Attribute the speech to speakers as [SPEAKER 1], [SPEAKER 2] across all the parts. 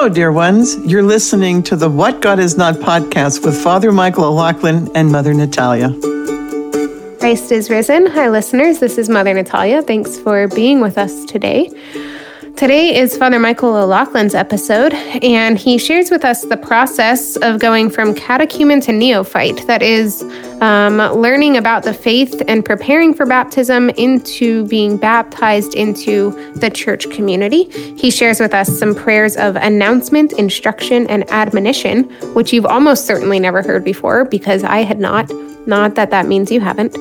[SPEAKER 1] Hello, dear ones. You're listening to the What God Is Not podcast with Father Michael O'Loughlin and Mother Natalia.
[SPEAKER 2] Christ is risen. Hi, listeners. This is Mother Natalia. Thanks for being with us today. Today is Father Michael O'Loughlin's episode, and he shares with us the process of going from catechumen to neophyte that is, um, learning about the faith and preparing for baptism into being baptized into the church community. He shares with us some prayers of announcement, instruction, and admonition, which you've almost certainly never heard before because I had not. Not that that means you haven't.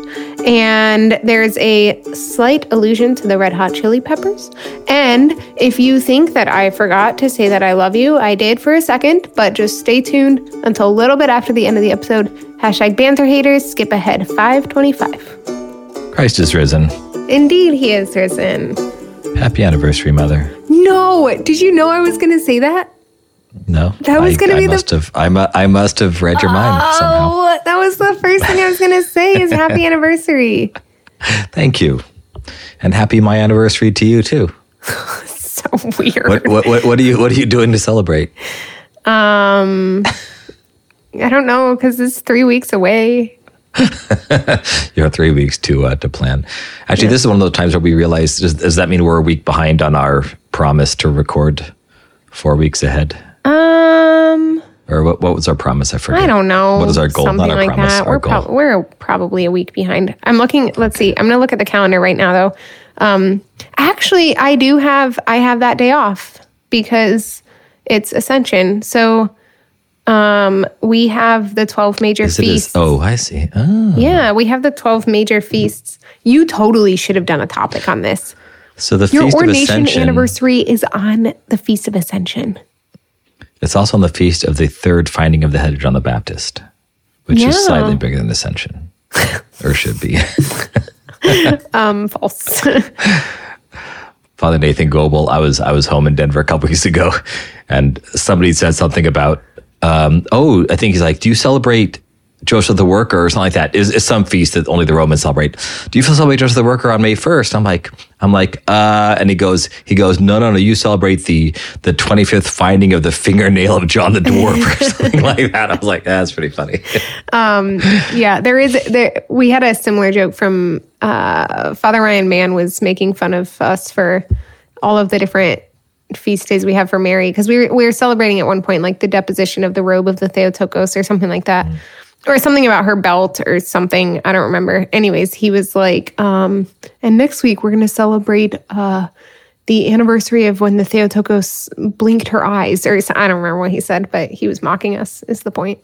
[SPEAKER 2] And there's a slight allusion to the red hot chili peppers. And if you think that I forgot to say that I love you, I did for a second, but just stay tuned until a little bit after the end of the episode. Hashtag banter haters, skip ahead 525.
[SPEAKER 3] Christ is risen.
[SPEAKER 2] Indeed, he is risen.
[SPEAKER 3] Happy anniversary, Mother.
[SPEAKER 2] No, did you know I was going to say that?
[SPEAKER 3] No,
[SPEAKER 2] That was gonna
[SPEAKER 3] I
[SPEAKER 2] be the-
[SPEAKER 3] must have. I, mu- I must have read your mind somehow.
[SPEAKER 2] Oh, that was the first thing I was going to say is happy anniversary.
[SPEAKER 3] Thank you, and happy my anniversary to you too.
[SPEAKER 2] So weird.
[SPEAKER 3] What what what, what are you What are you doing to celebrate?
[SPEAKER 2] Um, I don't know because it's three weeks away.
[SPEAKER 3] You have three weeks to uh, to plan. Actually, this is one of those times where we realize does, does that mean we're a week behind on our promise to record four weeks ahead,
[SPEAKER 2] Um,
[SPEAKER 3] or what? What was our promise? I forget.
[SPEAKER 2] I don't know.
[SPEAKER 3] What is our goal?
[SPEAKER 2] Something
[SPEAKER 3] Not our
[SPEAKER 2] like
[SPEAKER 3] promise.
[SPEAKER 2] that.
[SPEAKER 3] Our
[SPEAKER 2] we're
[SPEAKER 3] goal.
[SPEAKER 2] prob- we're probably a week behind. I'm looking. Let's see. I'm gonna look at the calendar right now, though. Um, actually, I do have I have that day off because it's Ascension. So, um, we have the 12 major
[SPEAKER 3] Is
[SPEAKER 2] feasts.
[SPEAKER 3] as- oh, I see. Oh.
[SPEAKER 2] Yeah, we have the 12 major feasts. You totally should have done a topic on this.
[SPEAKER 3] So the
[SPEAKER 2] Your
[SPEAKER 3] feast of
[SPEAKER 2] ordination
[SPEAKER 3] Ascension.
[SPEAKER 2] anniversary is on the Feast of Ascension.
[SPEAKER 3] It's also on the feast of the third finding of the head of John the Baptist, which
[SPEAKER 2] Yeah.
[SPEAKER 3] is slightly bigger than Ascension, or should be.
[SPEAKER 2] Um, false.
[SPEAKER 3] Father Nathan Goebel. I was I was home in Denver a couple weeks ago, and somebody said something about, um, oh, I think he's like, do you celebrate Joseph the Worker or something like that? Is is some feast that only the Romans celebrate? Do you celebrate Joseph the Worker on May first? I'm like, I'm like, uh, and he goes, he goes, no, no, no, you celebrate the the 25th finding of the fingernail of John the Dwarf or something like that. I was like, that's pretty funny.
[SPEAKER 2] um, yeah, there is. There, we had a similar joke from uh, Father Ryan Mann was making fun of us for all of the different feast days we have for Mary because we were, we were celebrating at one point like the deposition of the robe of the Theotokos or something like that. Or something about her belt or something. I don't remember. Anyways, he was like, um, and next week we're going to celebrate uh, the anniversary of when the Theotokos blinked her eyes. Or I don't remember what he said, but he was mocking us, is the point.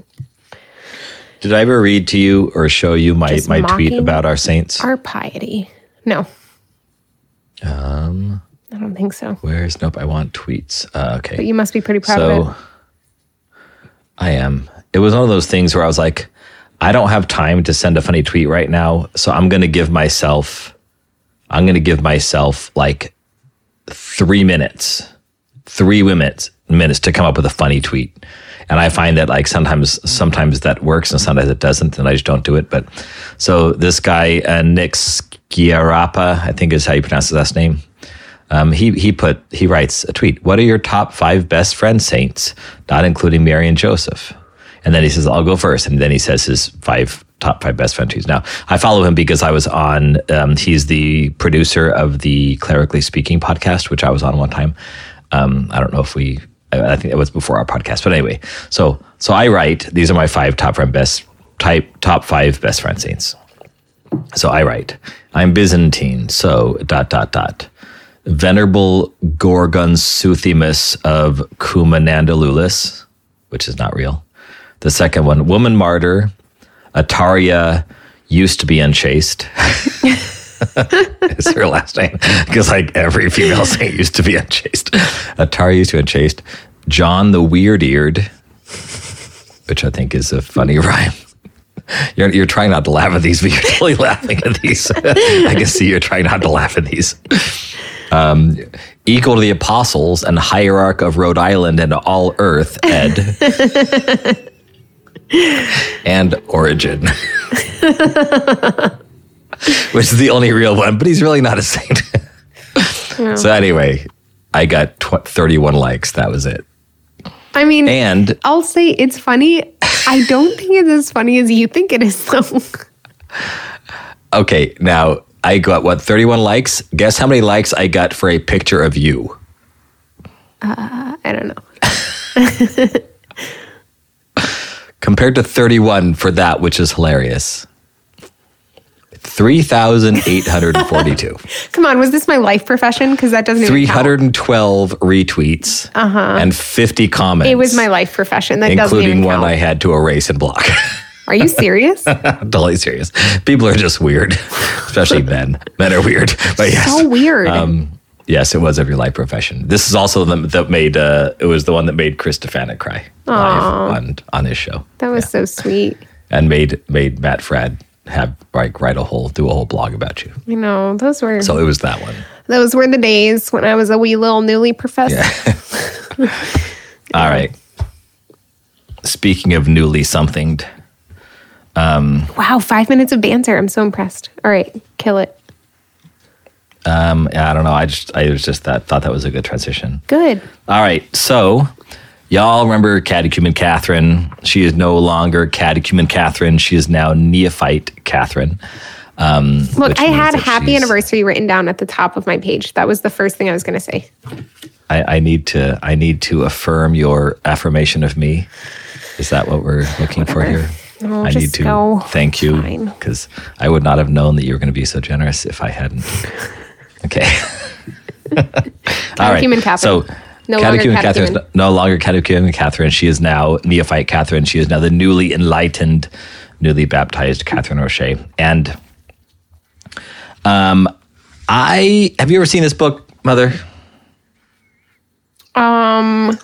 [SPEAKER 3] Did I ever read to you or show you my,
[SPEAKER 2] Just
[SPEAKER 3] my tweet about our saints?
[SPEAKER 2] Our piety. No. Um, I don't think so.
[SPEAKER 3] Where's nope? I want tweets. Uh, okay.
[SPEAKER 2] But you must be pretty proud of
[SPEAKER 3] so
[SPEAKER 2] it.
[SPEAKER 3] I am. It was one of those things where I was like, I don't have time to send a funny tweet right now, so I'm going to give myself, I'm going to give myself like three minutes, three minutes minutes to come up with a funny tweet. And I find that like sometimes, sometimes that works and sometimes it doesn't, and I just don't do it. But so this guy, uh, Nick Sciarappa, I think is how you pronounce his last name. Um, he he put he writes a tweet. What are your top five best friend saints, not including Mary and Joseph? And then he says, "I'll go first. And then he says his five top five best friend tweets. Now I follow him because I was on. Um, he's the producer of the Clerically Speaking podcast, which I was on one time. Um, I don't know if we. I I think it was before our podcast, but anyway. So so I write. These are my five top friend best type top five best friend scenes. So I write, I'm Byzantine, so dot dot dot. Venerable Gorgon Suthimus of Cumanandalulus, which is not real. The second one, woman martyr, Ataria used to be unchaste. is her last name. Because like every female saint used to be unchaste. Ataria used to be unchaste. John the weird eared, which I think is a funny rhyme. You're, you're trying not to laugh at these, but you're totally laughing at these. I can see you're trying not to laugh at these. Um, equal to the apostles and hierarch of Rhode Island and all earth, Ed. and Origen. Which is the only real one, but he's really not a saint. So, anyway, I got tw- 31 likes. That was it.
[SPEAKER 2] I mean,
[SPEAKER 3] And
[SPEAKER 2] I'll say it's funny. I don't think it's as funny as you think it is, though.
[SPEAKER 3] okay, now I got what 31 likes. Guess how many likes I got for a picture of you?
[SPEAKER 2] Uh, I don't know.
[SPEAKER 3] Compared to 31 for that, which is hilarious. 3,842.
[SPEAKER 2] Come on, was this my life profession? Because that doesn't even count.
[SPEAKER 3] 312 retweets and 50 comments.
[SPEAKER 2] It was my life profession. That doesn't
[SPEAKER 3] including one
[SPEAKER 2] count.
[SPEAKER 3] I had to erase and block.
[SPEAKER 2] Are you serious?
[SPEAKER 3] totally serious. People are just weird, especially men. Men are weird. But yes.
[SPEAKER 2] so weird.
[SPEAKER 3] Um, yes, it was every life profession. This is also the that made uh, it was the one that made Chris Stefanick cry live on on his show,
[SPEAKER 2] that was so sweet.
[SPEAKER 3] and made made Matt Fradd have like write a whole do a whole blog about you.
[SPEAKER 2] You know, those were
[SPEAKER 3] So it was that one.
[SPEAKER 2] those were the days when I was a wee little newly professor.
[SPEAKER 3] All right. Speaking of newly somethinged,
[SPEAKER 2] Wow, five minutes of banter. I'm so impressed. All right, kill it.
[SPEAKER 3] Um, yeah, I don't know. I just I was just that thought that was a good transition.
[SPEAKER 2] Good.
[SPEAKER 3] All right. So, y'all remember Catechumen Catherine? She is no longer Catechumen Catherine. She is now Neophyte Catherine. Um,
[SPEAKER 2] Look, I had happy
[SPEAKER 3] she's-
[SPEAKER 2] anniversary written down at the top of my page. That was the first thing I was going to say.
[SPEAKER 3] I, I need to. I need to affirm your affirmation of me. Is that what we're looking for here?
[SPEAKER 2] No,
[SPEAKER 3] I
[SPEAKER 2] just
[SPEAKER 3] need to
[SPEAKER 2] go.
[SPEAKER 3] thank you because I would not have known that you were going to be so generous if I hadn't. Okay. All
[SPEAKER 2] Catechumen Catherine.
[SPEAKER 3] So,
[SPEAKER 2] No longer
[SPEAKER 3] Catechumen Catherine is no longer Catechumen Catherine. She is now Neophyte Catherine. She is now the newly enlightened, newly baptized Catherine Roche. And um, I have you ever seen this book, Mother?
[SPEAKER 2] Um,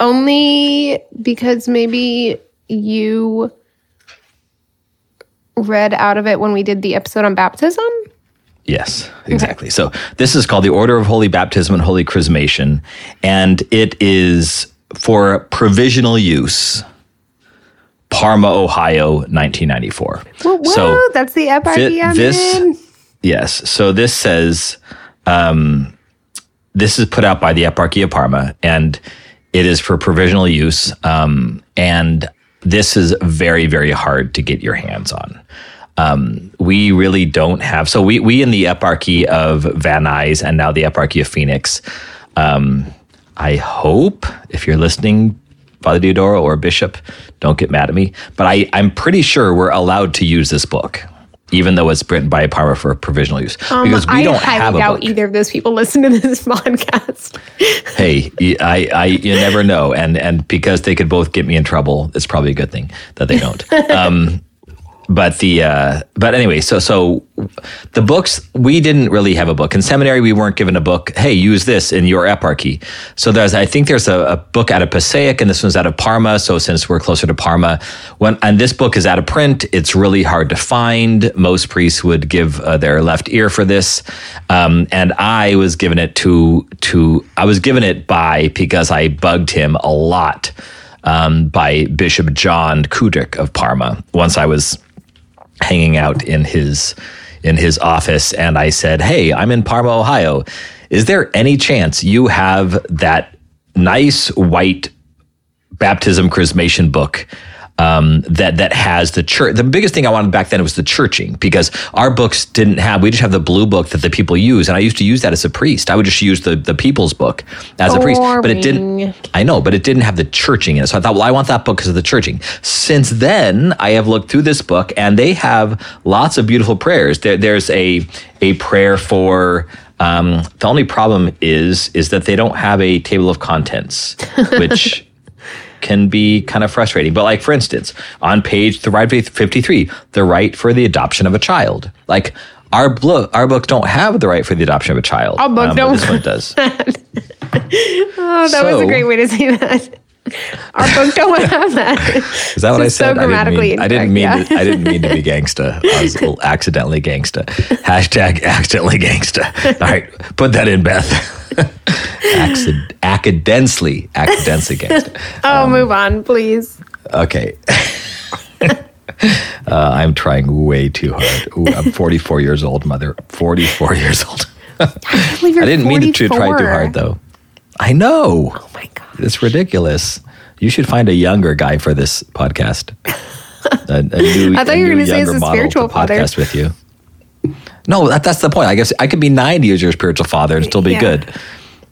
[SPEAKER 2] only because maybe you read out of it when we did the episode on baptism.
[SPEAKER 3] Yes, exactly. So this is called the Order of Holy Baptism and Holy Chrismation, and it is for provisional use. Parma, Ohio, 1994.
[SPEAKER 2] Whoa, whoa
[SPEAKER 3] So
[SPEAKER 2] that's the eparchy I'm
[SPEAKER 3] this-
[SPEAKER 2] in.
[SPEAKER 3] Yes. So this says, um, this is put out by the Eparchy of Parma, and it is for provisional use. Um, and this is very, very hard to get your hands on. Um, we really don't have. So we we in the Eparchy of Van Nuys and now the Eparchy of Phoenix. Um, I hope if you're listening, Father Diodoro or Bishop, don't get mad at me. But I, I'm pretty sure we're allowed to use this book, even though it's written by Parma for provisional use. because we
[SPEAKER 2] Um, I
[SPEAKER 3] don't have a
[SPEAKER 2] doubt
[SPEAKER 3] book.
[SPEAKER 2] either of those people listen to this podcast.
[SPEAKER 3] Hey, I, I, you never know. And, and because they could both get me in trouble, it's probably a good thing that they don't. but the uh, but anyway, so so the books we didn't really have a book in seminary. We weren't given a book. Hey, use this in your eparchy. So there's I think there's a, a book out of Passaic, and this one's out of Parma. So since we're closer to Parma, when and this book is out of print, it's really hard to find. Most priests would give uh, their left ear for this, um, and I was given it to to I was given it by because I bugged him a lot um, by Bishop John Kudrick of Parma. Once I was hanging out in his in his office and I said, "Hey, I'm in Parma, Ohio. Is there any chance you have that nice white baptism chrismation book um, that that has the church. The biggest thing I wanted back then was the churching because our books didn't have. We just have the blue book that the people use, and I used to use that as a priest. I would just use the the people's book as a priest, but it didn't. I know, but it didn't have the churching in it. So I thought, well, I want that book because of the churching. Since then, I have looked through this book, and they have lots of beautiful prayers. There, there's a a prayer for. Um, the only problem is is that they don't have a table of contents, which can be kind of frustrating. But like for instance, on page the right 53, the rite for the adoption of a child. Like our book, our books don't have the rite for the adoption of a child.
[SPEAKER 2] Our book um,
[SPEAKER 3] but
[SPEAKER 2] don't.
[SPEAKER 3] This one does.
[SPEAKER 2] Oh, that was a great way to say that. Our book don't have that.
[SPEAKER 3] Is that what I
[SPEAKER 2] said? so grammatically
[SPEAKER 3] I didn't mean. I didn't mean. To, I didn't mean to be gangsta. I was accidentally gangsta. Hashtag accidentally gangsta. All right, put that in, Beth. Accid- accidentally, accidentally gangsta.
[SPEAKER 2] Oh, move on, please.
[SPEAKER 3] Okay. uh, I'm trying way too hard. Ooh, I'm 44 years old, mother. 44 years old.
[SPEAKER 2] I
[SPEAKER 3] I didn't mean to, to try too hard, though. I know.
[SPEAKER 2] Oh my god.
[SPEAKER 3] It's ridiculous. You should find a younger guy for this podcast. A, a new,
[SPEAKER 2] I thought you were gonna say it's a spiritual
[SPEAKER 3] to
[SPEAKER 2] father.
[SPEAKER 3] podcast with you. No, that, that's the point. I guess I could be 90 as your spiritual father and still be
[SPEAKER 2] Yeah.
[SPEAKER 3] good.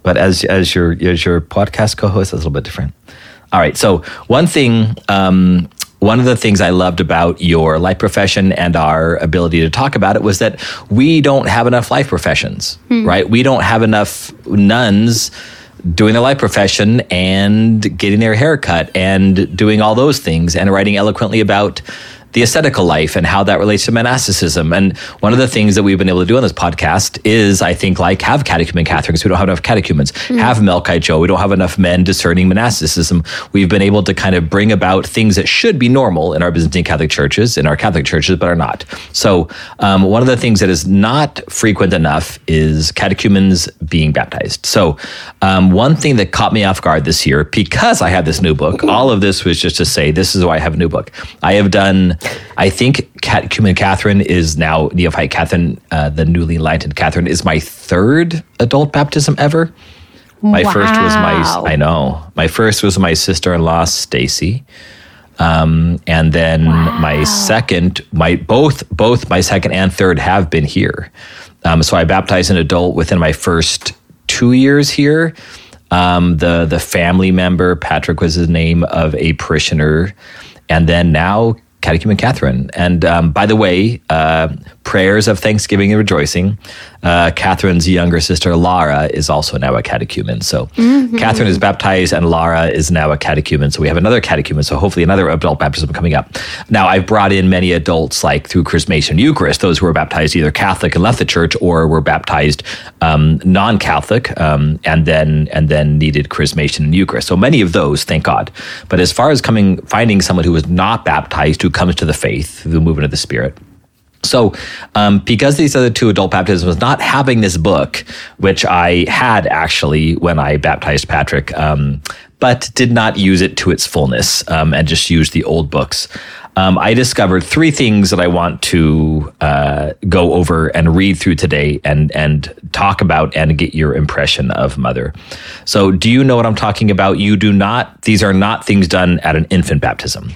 [SPEAKER 3] But as as your as your podcast co-host, that's a little bit different. All right. So one thing, um, one of the things I loved about your life profession and our ability to talk about it was that we don't have enough life professions, right? We don't have enough nuns doing their life profession and getting their hair cut and doing all those things and writing eloquently about the ascetical life and how that relates to monasticism. And one of the things that we've been able to do on this podcast is, I think, like have catechumen Catherine, we don't have enough catechumens, have Melkite Joe, we don't have enough men discerning monasticism. We've been able to kind of bring about things that should be normal in our Byzantine Catholic churches, in our Catholic churches, but are not. So um, one of the things that is not frequent enough is catechumens being baptized. So um, one thing that caught me off guard this year, because I have this new book, all of this was just to say, this is why I have a new book. I have done, I think Catechumen Catherine is now, Neophyte Catherine, uh, the newly enlightened Catherine, is my third adult baptism ever. My first was my, I know, my first was my sister in law, Stacy. Um, and then my second, my both both my second and third have been here. Um, so I baptized an adult within my first two years here. Um, the the family member Patrick was his name of a parishioner, and then now Catechumen Catherine. And um, by the way, uh, prayers of thanksgiving and rejoicing. Uh, Catherine's younger sister Lara is also now a catechumen. So Catherine is baptized, and Lara is now a catechumen. So we have another catechumen. So hopefully another adult baptism coming up. Now I've brought in many adults like through Chrismation Eucharist, those who were baptized either Catholic and left the church, or were baptized um, non-Catholic, um, and then and then needed Chrismation and Eucharist. So many of those, thank God. But as far as coming finding someone who was not baptized who comes to the faith through the movement of the Spirit. So, um, because these other two adult baptisms, not having this book, which I had actually when I baptized Patrick, um, but did not use it to its fullness um, and just used the old books. Um, I discovered three things that I want to uh, go over and read through today and and talk about and get your impression of Mother. So, do you know what I'm talking about? You do not. These are not things done at an infant baptism.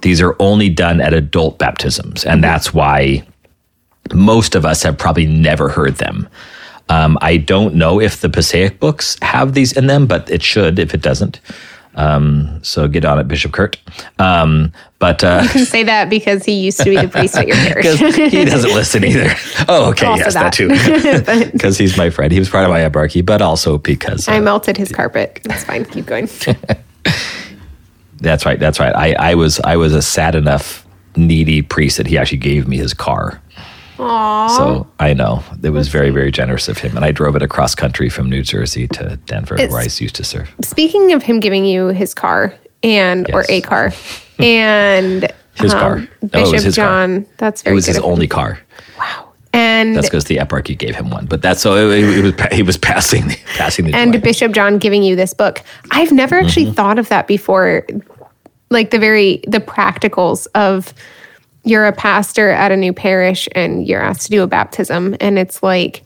[SPEAKER 3] These are only done at adult baptisms, and that's why most of us have probably never heard them. Um, I don't know if the Passaic books have these in them, but it should if it doesn't. Um, so get on it, Bishop Kurt. Um, but uh,
[SPEAKER 2] You can say that because he used to be the priest at your parish.
[SPEAKER 3] he doesn't listen either. Oh, okay,
[SPEAKER 2] Also
[SPEAKER 3] yes, that,
[SPEAKER 2] that.
[SPEAKER 3] too. Because he's my friend. He was part of my hierarchy, but also because uh,
[SPEAKER 2] I melted his carpet. That's fine. Keep going.
[SPEAKER 3] That's right. That's right. I, I was I was a sad enough needy priest that he actually gave me his car.
[SPEAKER 2] Aww.
[SPEAKER 3] So I know it was very very generous of him, and I drove it across country from New Jersey to Denver, where I used to serve.
[SPEAKER 2] Speaking of him giving you his car and or a car and
[SPEAKER 3] His
[SPEAKER 2] um,
[SPEAKER 3] car. It
[SPEAKER 2] Bishop
[SPEAKER 3] was his car.
[SPEAKER 2] John. That's
[SPEAKER 3] It was his only car. Wow.
[SPEAKER 2] And
[SPEAKER 3] That's because the eparchy gave him one. But that's so it, it was he was passing the, passing the
[SPEAKER 2] and
[SPEAKER 3] joy.
[SPEAKER 2] Bishop John giving you this book. I've never actually
[SPEAKER 3] Mm-hmm.
[SPEAKER 2] thought of that before. Like the very the practicals of you're a pastor at a new parish and you're asked to do a baptism and it's like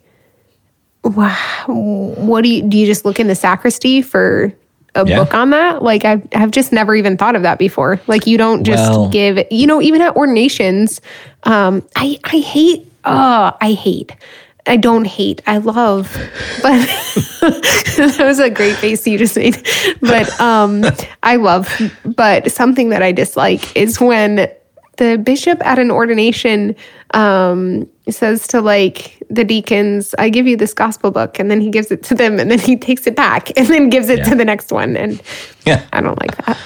[SPEAKER 2] wow what do you do you just look in the sacristy for a
[SPEAKER 3] Yeah.
[SPEAKER 2] book on that like I've, I've just never even thought of that before like you don't just
[SPEAKER 3] Well-
[SPEAKER 2] give you know even at ordinations um i i hate oh i hate I don't hate. I love, but that was a great face you just made. But um, I love, but something that I dislike is when the bishop at an ordination um, says to like the deacons, "I give you this gospel book," and then he gives it to them, and then he takes it back, and then gives it
[SPEAKER 3] Yeah.
[SPEAKER 2] to the next one, and
[SPEAKER 3] yeah.
[SPEAKER 2] I don't like that.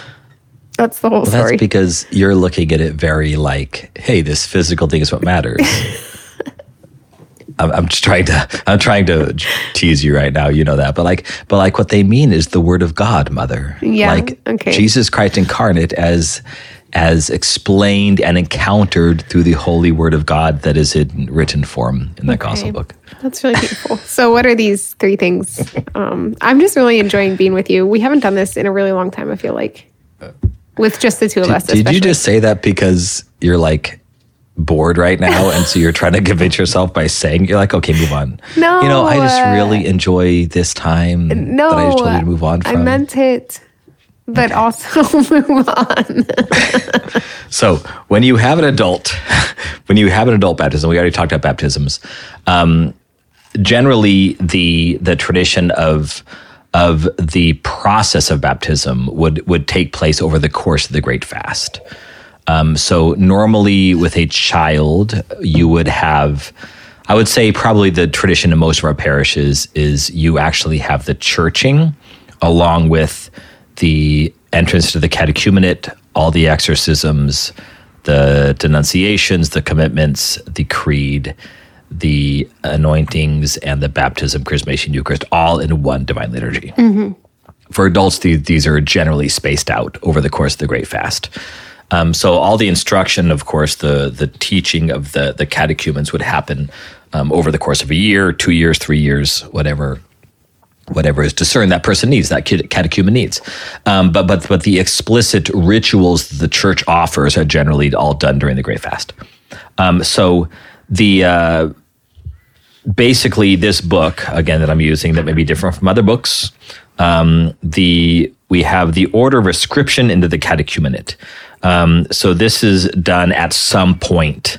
[SPEAKER 2] That's the whole
[SPEAKER 3] Well,
[SPEAKER 2] story.
[SPEAKER 3] that's because you're looking at it very like, hey, this physical thing is what matters. I'm, I'm just trying to I'm trying to tease you right now. You know that, but like, but like, what they mean is the word of God, Mother.
[SPEAKER 2] Yeah,
[SPEAKER 3] like
[SPEAKER 2] okay.
[SPEAKER 3] Jesus Christ incarnate as as explained and encountered through the holy word of God that is in written form in the gospel book.
[SPEAKER 2] That's really beautiful. so, what are these three things? Um, I'm just really enjoying being with you. We haven't done this in a really long time. I feel like with just the two of us.
[SPEAKER 3] Did you just say that because you're like bored right now, and so you're trying to convince yourself by saying you're like, okay, move on.
[SPEAKER 2] No,
[SPEAKER 3] you know, I just really enjoy this time
[SPEAKER 2] No,
[SPEAKER 3] that I just told you to move on
[SPEAKER 2] I meant it but also move on.
[SPEAKER 3] So when you have an adult, when you have an adult baptism, we already talked about baptisms. Um, generally, the the tradition of of the process of baptism would would take place over the course of the Great Fast. Um, so normally, with a child, you would have. I would say probably the tradition in most of our parishes is you actually have the churching along with the entrance to the catechumenate, all the exorcisms, the denunciations, the commitments, the creed, the anointings, and the baptism, chrismation, Eucharist, all in one divine liturgy. For adults, these, these are generally spaced out over the course of the Great Fast. Um, so all the instruction, of course, the the teaching of the the catechumens would happen um, over the course of a year, two years, three years, whatever whatever is discerned that person needs, that catechumen needs. Um, but but but the explicit rituals the church offers are generally all done during the Great Fast. Um, so the uh, basically this book again that I'm using that may be different from other books. Um, the we have the order of ascription into the catechumenate. Um, so this is done at some point.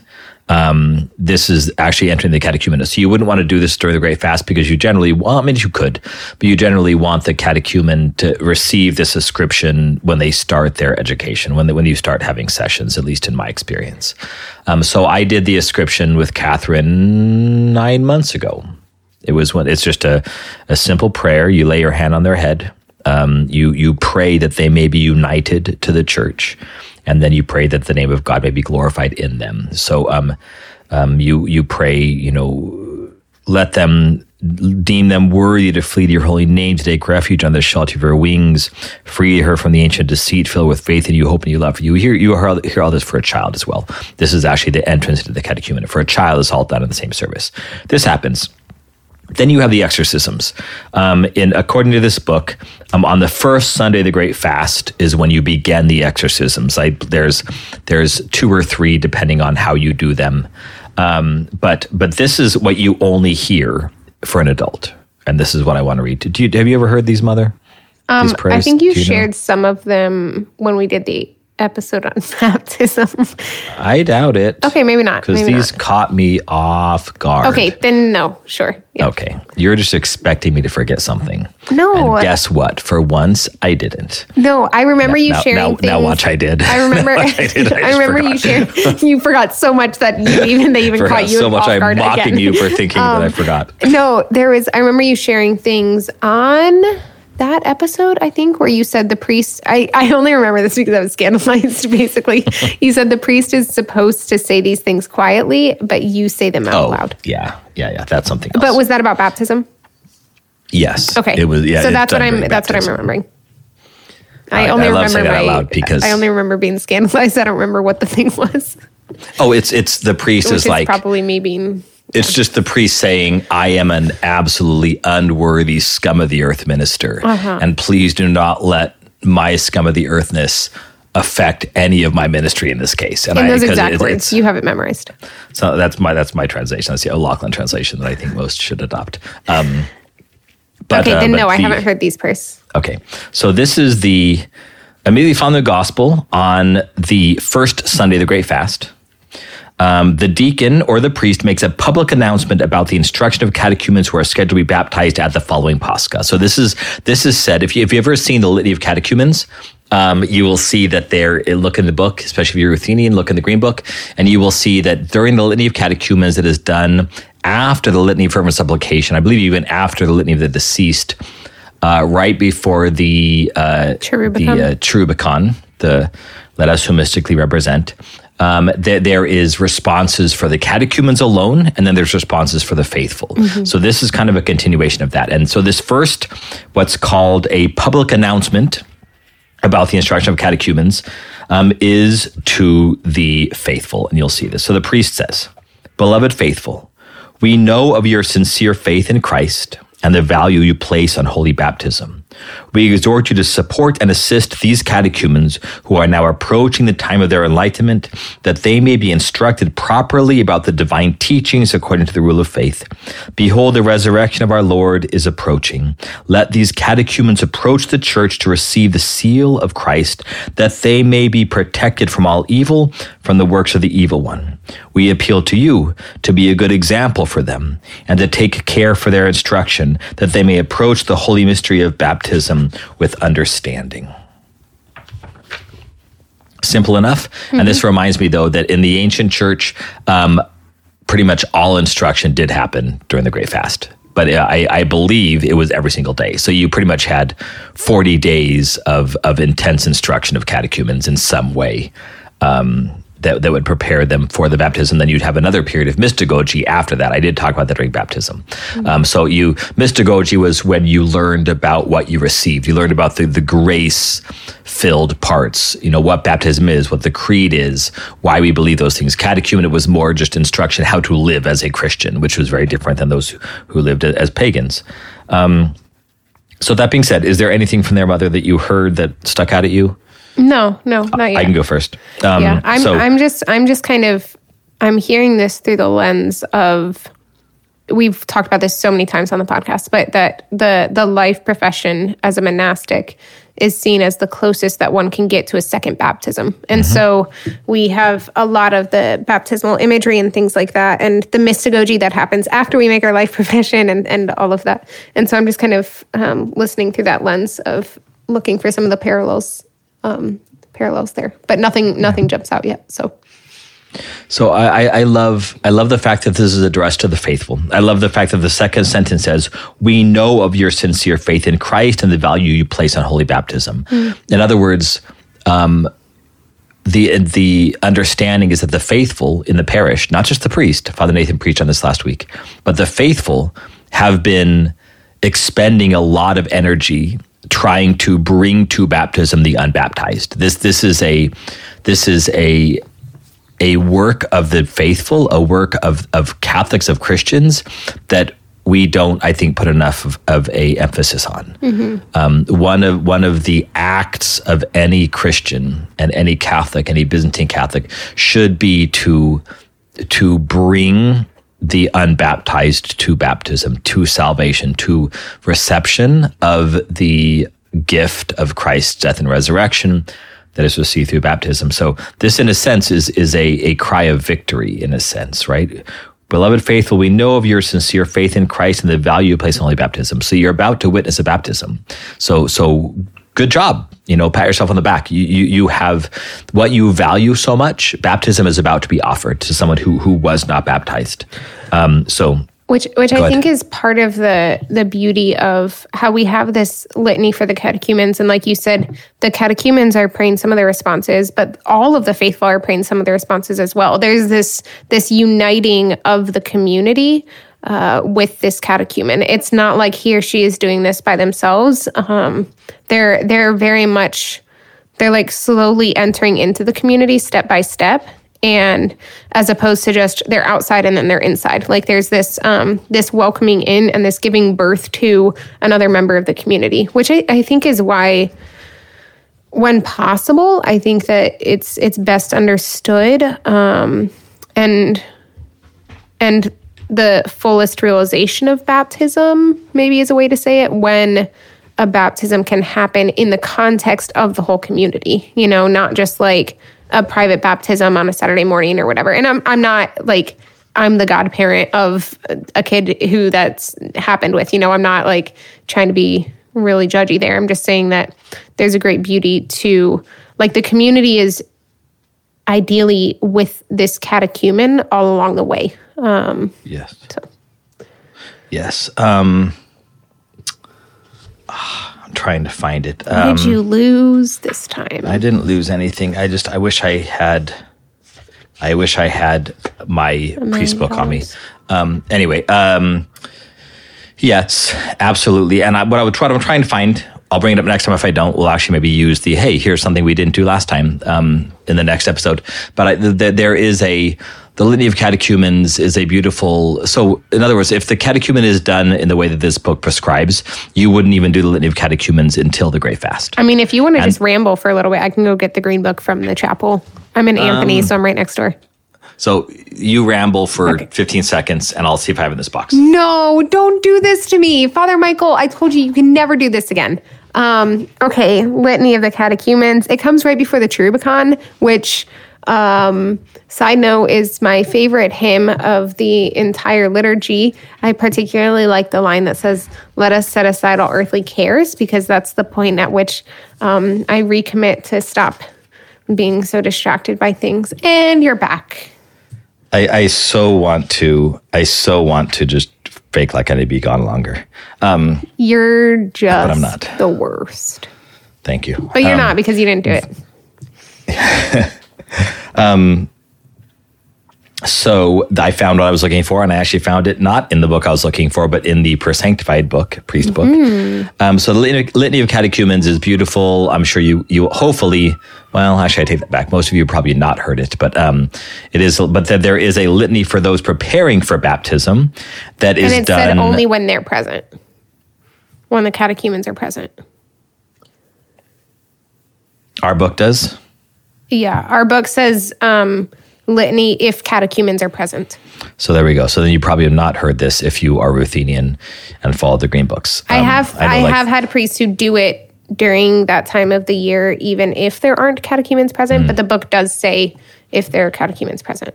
[SPEAKER 3] Um, this is actually entering the catechumenate. So you wouldn't want to do this during the Great Fast because you generally, well, I mean, you could, but you generally want the catechumen to receive this ascription when they start their education, when they, when you start having sessions, at least in my experience. Um, so I did the ascription with Catherine nine months ago. It was when it's just a, a simple prayer. You lay your hand on their head. Um, you you pray that they may be united to the church, and then you pray that the name of God may be glorified in them. So um, um, you you pray, you know, let them deem them worthy to flee to your holy name, to take refuge on the shelter of your wings, free her from the ancient deceit, fill with faith in you hope and you love. You hear you hear all this for a child as well. This is actually the entrance into the catechumen. for a child. It's all done in the same service. This happens. Then you have the exorcisms. Um, in according to this book, um, on the first Sunday of the Great Fast is when you begin the exorcisms. I, there's there's two or three depending on how you do them, um, but but this is what you only hear for an adult, and this is what I want to read. Do you have you ever heard these, Mother?
[SPEAKER 2] Um,
[SPEAKER 3] These
[SPEAKER 2] I think you
[SPEAKER 3] you know?
[SPEAKER 2] shared some of them when we did the episode on baptism.
[SPEAKER 3] I doubt it.
[SPEAKER 2] okay, maybe not.
[SPEAKER 3] because these
[SPEAKER 2] not.
[SPEAKER 3] caught me off guard.
[SPEAKER 2] Okay, then no, sure. Yeah.
[SPEAKER 3] Okay, you're just expecting me to forget something.
[SPEAKER 2] No.
[SPEAKER 3] And guess what? For once, I didn't.
[SPEAKER 2] No, I remember you
[SPEAKER 3] now,
[SPEAKER 2] sharing
[SPEAKER 3] now,
[SPEAKER 2] things.
[SPEAKER 3] now watch I did.
[SPEAKER 2] I remember.
[SPEAKER 3] I did. I,
[SPEAKER 2] I remember you
[SPEAKER 3] forgot.
[SPEAKER 2] shared. You forgot so much that you even they even
[SPEAKER 3] Forgot
[SPEAKER 2] caught you
[SPEAKER 3] so much. I'm mocking
[SPEAKER 2] again.
[SPEAKER 3] you for thinking that I um, forgot.
[SPEAKER 2] No, there was. I remember you sharing things on that episode. I think where you said the priest. I I only remember this because I was scandalized. Basically, you said the priest is supposed to say these things quietly, but you say them out
[SPEAKER 3] Oh,
[SPEAKER 2] loud.
[SPEAKER 3] yeah, yeah, yeah. That's something else.
[SPEAKER 2] But was that about baptism?
[SPEAKER 3] yes,
[SPEAKER 2] Okay,
[SPEAKER 3] It was. Yeah.
[SPEAKER 2] So that's what I'm. That's what I'm remembering.
[SPEAKER 3] I-
[SPEAKER 2] I only
[SPEAKER 3] I
[SPEAKER 2] remember
[SPEAKER 3] saying that out
[SPEAKER 2] my.
[SPEAKER 3] loud because-
[SPEAKER 2] I only remember being scandalized. I don't remember what the thing was.
[SPEAKER 3] Oh, it's it's the priest
[SPEAKER 2] Which
[SPEAKER 3] is
[SPEAKER 2] is
[SPEAKER 3] like
[SPEAKER 2] probably me being.
[SPEAKER 3] It's just the priest saying, I am an absolutely unworthy scum of the earth minister.
[SPEAKER 2] Uh-huh.
[SPEAKER 3] And please do not let my scum of the earthness affect any of my ministry in this case. And
[SPEAKER 2] In those
[SPEAKER 3] 'cause
[SPEAKER 2] exact
[SPEAKER 3] it-
[SPEAKER 2] words, you have it memorized.
[SPEAKER 3] so that's my that's my translation. That's the O'Loughlin translation that I think most should adopt. Um, but,
[SPEAKER 2] okay,
[SPEAKER 3] uh,
[SPEAKER 2] then no, I haven't heard these prayers.
[SPEAKER 3] Okay. So this is the immediately following the gospel on the first Sunday of the Great Fast. Um, the deacon or the priest makes a public announcement about the instruction of catechumens who are scheduled to be baptized at the following Pascha. So this is this is said. If you if you ever seen the litany of catechumens, um, you will see that there. Look in the book, especially if you're Ruthenian. Look in the Green Book, and you will see that during the litany of catechumens, it is done after the litany of fervent supplication. I believe even after the litany of the deceased uh, right before the uh,
[SPEAKER 2] Cherubicon.
[SPEAKER 3] the uh, Cherubicon, the let us who mystically represent. Um, there, there is responses for the catechumens alone, and then there's responses for the faithful. So this is kind of a continuation of that. And so this first, what's called a public announcement about the instruction of catechumens, um, is to the faithful, and you'll see this. So the priest says, "Beloved faithful, we know of your sincere faith in Christ and the value you place on holy baptism. We exhort you to support and assist these catechumens who are now approaching the time of their enlightenment, that they may be instructed properly about the divine teachings according to the rule of faith. Behold, the resurrection of our Lord is approaching. Let these catechumens approach the church to receive the seal of Christ, that they may be protected from all evil, from the works of the evil one. We appeal to you to be a good example for them and to take care for their instruction, that they may approach the holy mystery of baptism with understanding. Simple enough. Mm-hmm. And this reminds me, though, that in the ancient church, um, pretty much all instruction did happen during the Great Fast but I, I, believe it was every single day. So you pretty much had 40 days of, of intense instruction of catechumens in some way. Um, that, that would prepare them for the baptism. Then you'd have another period of mystagogy after that. I did talk about that during baptism. Mm-hmm. Um, so you mystagogy was when you learned about what you received. You learned about the, the grace filled parts, you know, what baptism is, what the creed is, why we believe those things. Catechumen, it was more just instruction how to live as a Christian, which was very different than those who lived as pagans. Um, so that being said, is there anything from their mother that you heard that stuck out at you?
[SPEAKER 2] No, no, not yet.
[SPEAKER 3] I can go first.
[SPEAKER 2] Um, yeah, I'm. So, I'm just. I'm just kind of. I'm hearing this through the lens of. We've talked about this so many times on the podcast, but that the the life profession as a monastic is seen as the closest that one can get to a second baptism. And mm-hmm. so we have a lot of the baptismal imagery and things like that, and the mystagogy that happens after we make our life profession and, and all of that. And so I'm just kind of um, listening through that lens of looking for some of the parallels um, parallels there, but nothing nothing jumps out yet. So.
[SPEAKER 3] So I, I, love I love the fact that this is addressed to the faithful. I love the fact that the second sentence says, "We know of your sincere faith in Christ and the value you place on holy baptism." Mm. In other words, um, the the understanding is that the faithful in the parish, not just the priest, Father Nathan preached on this last week, but the faithful have been expending a lot of energy trying to bring to baptism the unbaptized. This this is a this is a a work of the faithful, a work of of Catholics of Christians that we don't, I think, put enough of, of a emphasis on. Mm-hmm. Um, one of one of the acts of any Christian and any Catholic, any Byzantine Catholic, should be to to bring the unbaptized to baptism, to salvation, to reception of the gift of Christ's death and resurrection that is received through baptism. So this, in a sense, is is a, a cry of victory, in a sense, right? Beloved faithful, we know of your sincere faith in Christ and the value you place on holy baptism. So you're about to witness a baptism. So so good job. You know, pat yourself on the back. You, you, you have what you value so much. Baptism is about to be offered to someone who, who was not baptized. Um, so
[SPEAKER 2] which which I think is part of the the beauty of how we have this litany for the catechumens and like you said the catechumens are praying some of the responses but all of the faithful are praying some of the responses as well there's this this uniting of the community uh, with this catechumen. It's not like he or she is doing this by themselves. Um, they're they're very much they're like slowly entering into the community step by step, and as opposed to just they're outside and then they're inside. Like there's this um, this welcoming in and this giving birth to another member of the community, which I, I think is why when possible, I think that it's it's best understood um, and and the fullest realization of baptism, maybe is a way to say it, when a baptism can happen in the context of the whole community, you know, not just like a private baptism on a Saturday morning or whatever. And I'm I'm not like I'm the godparent of a kid who that's happened with, you know, I'm not like trying to be really judgy there. I'm just saying that there's a great beauty to like the community is ideally with this catechumen all along the way. Um,
[SPEAKER 3] yes. So. Yes. Um, I'm trying to find it.
[SPEAKER 2] Um, did you lose this time?
[SPEAKER 3] I didn't lose anything. I just I wish I had. I wish I had my priest book on me. Um, anyway, um, yes, absolutely. And I, what I would try, I'm trying to find I'll bring it up next time. If I don't, we'll actually maybe use the hey, here's something we didn't do last time um, in the next episode. But I, th- th- there is a the litany of catechumens is a beautiful. So, in other words, if the catechumen is done in the way that this book prescribes, you wouldn't even do the litany of catechumens until the Great Fast.
[SPEAKER 2] I mean, if you want to just ramble for a little bit, I can go get the green book from the chapel. I'm in Anthony,
[SPEAKER 3] Um,
[SPEAKER 2] so I'm right next door.
[SPEAKER 3] So you ramble for
[SPEAKER 2] Okay.
[SPEAKER 3] 15 seconds, and I'll see if I have in this box.
[SPEAKER 2] No, don't do this to me. Father Michael, I told you you can never do this again. Um, okay, Litany of the Catechumens. It comes right before the Cherubicon, which, um, side note, is my favorite hymn of the entire liturgy. I particularly like the line that says, Let us set aside all earthly cares, because that's the point at which um, I recommit to stop being so distracted by things. And you're back.
[SPEAKER 3] I, I so want to. I so want to just fake like I need to be gone longer. Um,
[SPEAKER 2] You're just but
[SPEAKER 3] I'm not.
[SPEAKER 2] the worst.
[SPEAKER 3] thank you.
[SPEAKER 2] But you're not because you didn't do it.
[SPEAKER 3] So I found what I was looking for, and I actually found it not in the book I was looking for, but in the Presanctified book, priest book. Um, so the Litany, of Catechumens is beautiful. I'm sure you you hopefully. Well, actually, I take that back. Most of you probably not heard it, but um, it is. But that there is a litany for those preparing for baptism that is
[SPEAKER 2] And it's
[SPEAKER 3] done.
[SPEAKER 2] said only when they're present, when the catechumens are present.
[SPEAKER 3] our book does.
[SPEAKER 2] Yeah, our book says um, litany if catechumens are present.
[SPEAKER 3] So there we go. So then you probably have not heard this if you are Ruthenian and follow the green books.
[SPEAKER 2] I
[SPEAKER 3] Um,
[SPEAKER 2] have
[SPEAKER 3] know,
[SPEAKER 2] I,
[SPEAKER 3] like-
[SPEAKER 2] have had priests who do it during that time of the year, even if there aren't catechumens present.
[SPEAKER 3] Mm.
[SPEAKER 2] But the book does say if there are catechumens present.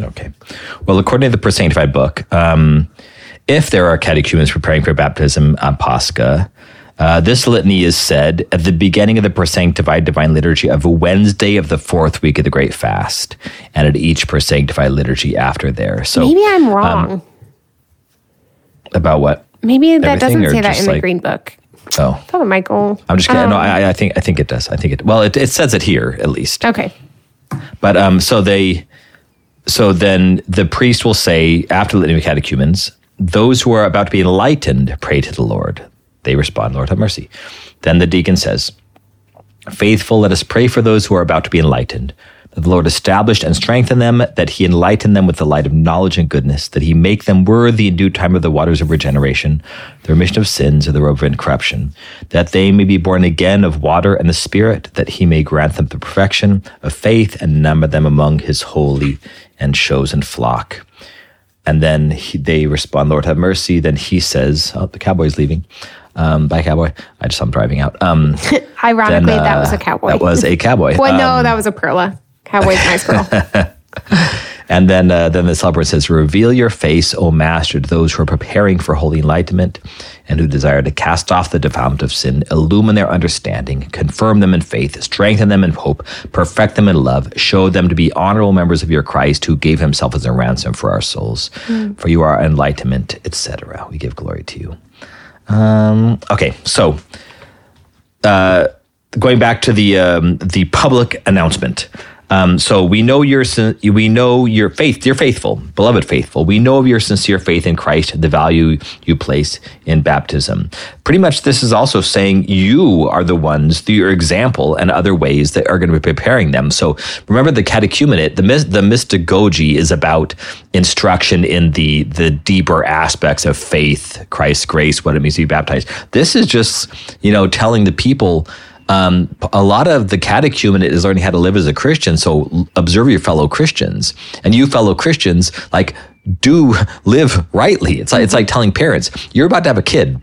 [SPEAKER 3] Okay. Well, according to the Sanctified book, um, if there are catechumens preparing for baptism on Pascha, uh, this litany is said at the beginning of the Sanctified Divine Liturgy of Wednesday of the fourth week of the Great Fast, and at each Sanctified liturgy after there. So
[SPEAKER 2] Maybe I'm wrong.
[SPEAKER 3] about what?
[SPEAKER 2] Maybe that
[SPEAKER 3] everything
[SPEAKER 2] doesn't say that in the green book.
[SPEAKER 3] Oh,
[SPEAKER 2] Father Michael.
[SPEAKER 3] I'm just kidding.
[SPEAKER 2] Um,
[SPEAKER 3] no, I, I think I think it does. I think it. Well, it, it says it here at least.
[SPEAKER 2] Okay.
[SPEAKER 3] But um, so they, so then the priest will say after the litany of catechumens, those who are about to be enlightened pray to the Lord. They respond, Lord have mercy. Then the deacon says, Faithful, let us pray for those who are about to be enlightened, that the Lord established and strengthen them, that he enlighten them with the light of knowledge and goodness, that he make them worthy in due time of the waters of regeneration, the remission of sins, and the robe of incorruption, that they may be born again of water and the Spirit, that he may grant them the perfection of faith and number them among his holy and chosen flock. And then he, they respond, Lord, have mercy. Then he says, Oh, the cowboy's leaving. Um, bye, cowboy. I just, I'm driving out. Um,
[SPEAKER 2] Ironically,
[SPEAKER 3] then,
[SPEAKER 2] that was
[SPEAKER 3] uh,
[SPEAKER 2] a cowboy.
[SPEAKER 3] That was a cowboy.
[SPEAKER 2] Well,
[SPEAKER 3] Um,
[SPEAKER 2] no, that was a perla. Cowboy's nice girl.
[SPEAKER 3] And then, uh, then the celebrant says, "Reveal your face, O Master, to those who are preparing for holy enlightenment, and who desire to cast off the defilement of sin. Illumine their understanding, confirm them in faith, strengthen them in hope, perfect them in love. Show them to be honorable members of your Christ, who gave Himself as a ransom for our souls. For you are enlightenment, etc. We give glory to you." Um, okay, so uh, going back to the um, the public announcement. Um, so we know you're we know your faith, you're faithful, beloved faithful. We know of your sincere faith in Christ, the value you place in baptism. Pretty much, this is also saying you are the ones through your example and other ways that are going to be preparing them. So remember, the catechumenate, the the mystagogy is about instruction in the the deeper aspects of faith, Christ's grace, what it means to be baptized. This is just you know telling the people um, a lot of the catechumenate is learning how to live as a Christian. So observe your fellow Christians, and you fellow Christians, like do live rightly. It's like it's like telling parents, you're about to have a kid.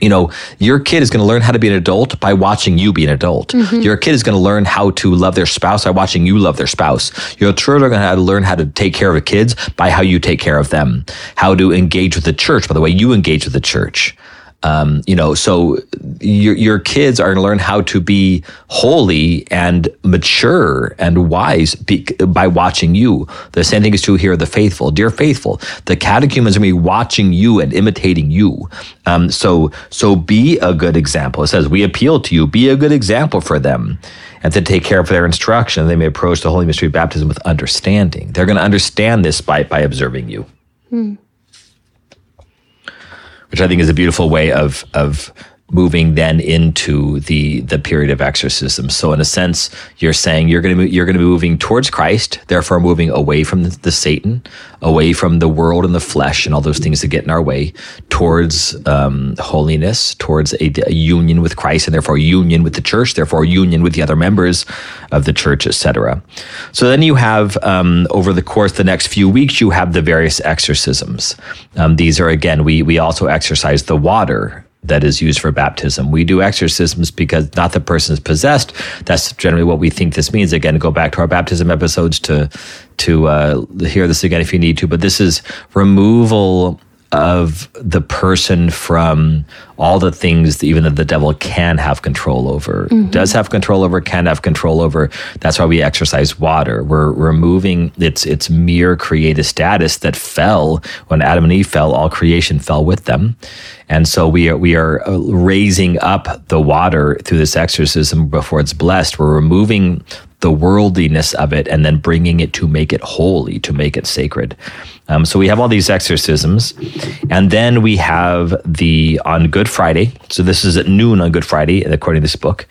[SPEAKER 3] You know, your kid is going to learn how to be an adult by watching you be an adult. Your kid is going to learn how to love their spouse by watching you love their spouse. Your children are going to learn how to take care of the kids by how you take care of them. How to engage with the church by the way you engage with the church. Um, you know, so your your kids are going to learn how to be holy and mature and wise be, by watching you. The same thing is true here the faithful. Dear faithful, the catechumens are going to be watching you and imitating you. Um, so so be a good example. It says we appeal to you. Be a good example for them. And to take care of their instruction, they may approach the holy mystery of baptism with understanding. They're going to understand this by by observing you which I think is a beautiful way of of moving then into the the period of exorcism. So in a sense, you're saying you're going to you're going to be moving towards Christ, therefore moving away from the, the, Satan, away from the world and the flesh and all those things that get in our way, towards um, holiness, towards a, a, union with Christ, and therefore union with the church, therefore union with the other members of the church, etc. So then you have um, over the course the next few weeks, you have the various exorcisms. Um, these are again we we also exercise the water that is used for baptism. We do exorcisms because not the person is possessed. That's generally what we think this means. Again, go back to our baptism episodes to to uh, hear this again if you need to. But this is removal of the person from all the things that even that the devil can have control over, mm-hmm. does have control over, can have control over. That's why we exorcise water. We're removing its its mere creative status that fell when Adam and Eve fell. All creation fell with them, and so we are we are uh, raising up the water through this exorcism before it's blessed. We're removing the worldliness of it and then bringing it to make it holy, to make it sacred. Um, so we have all these exorcisms, and then we have the on Good Friday. So this is at noon on Good Friday, according to this book.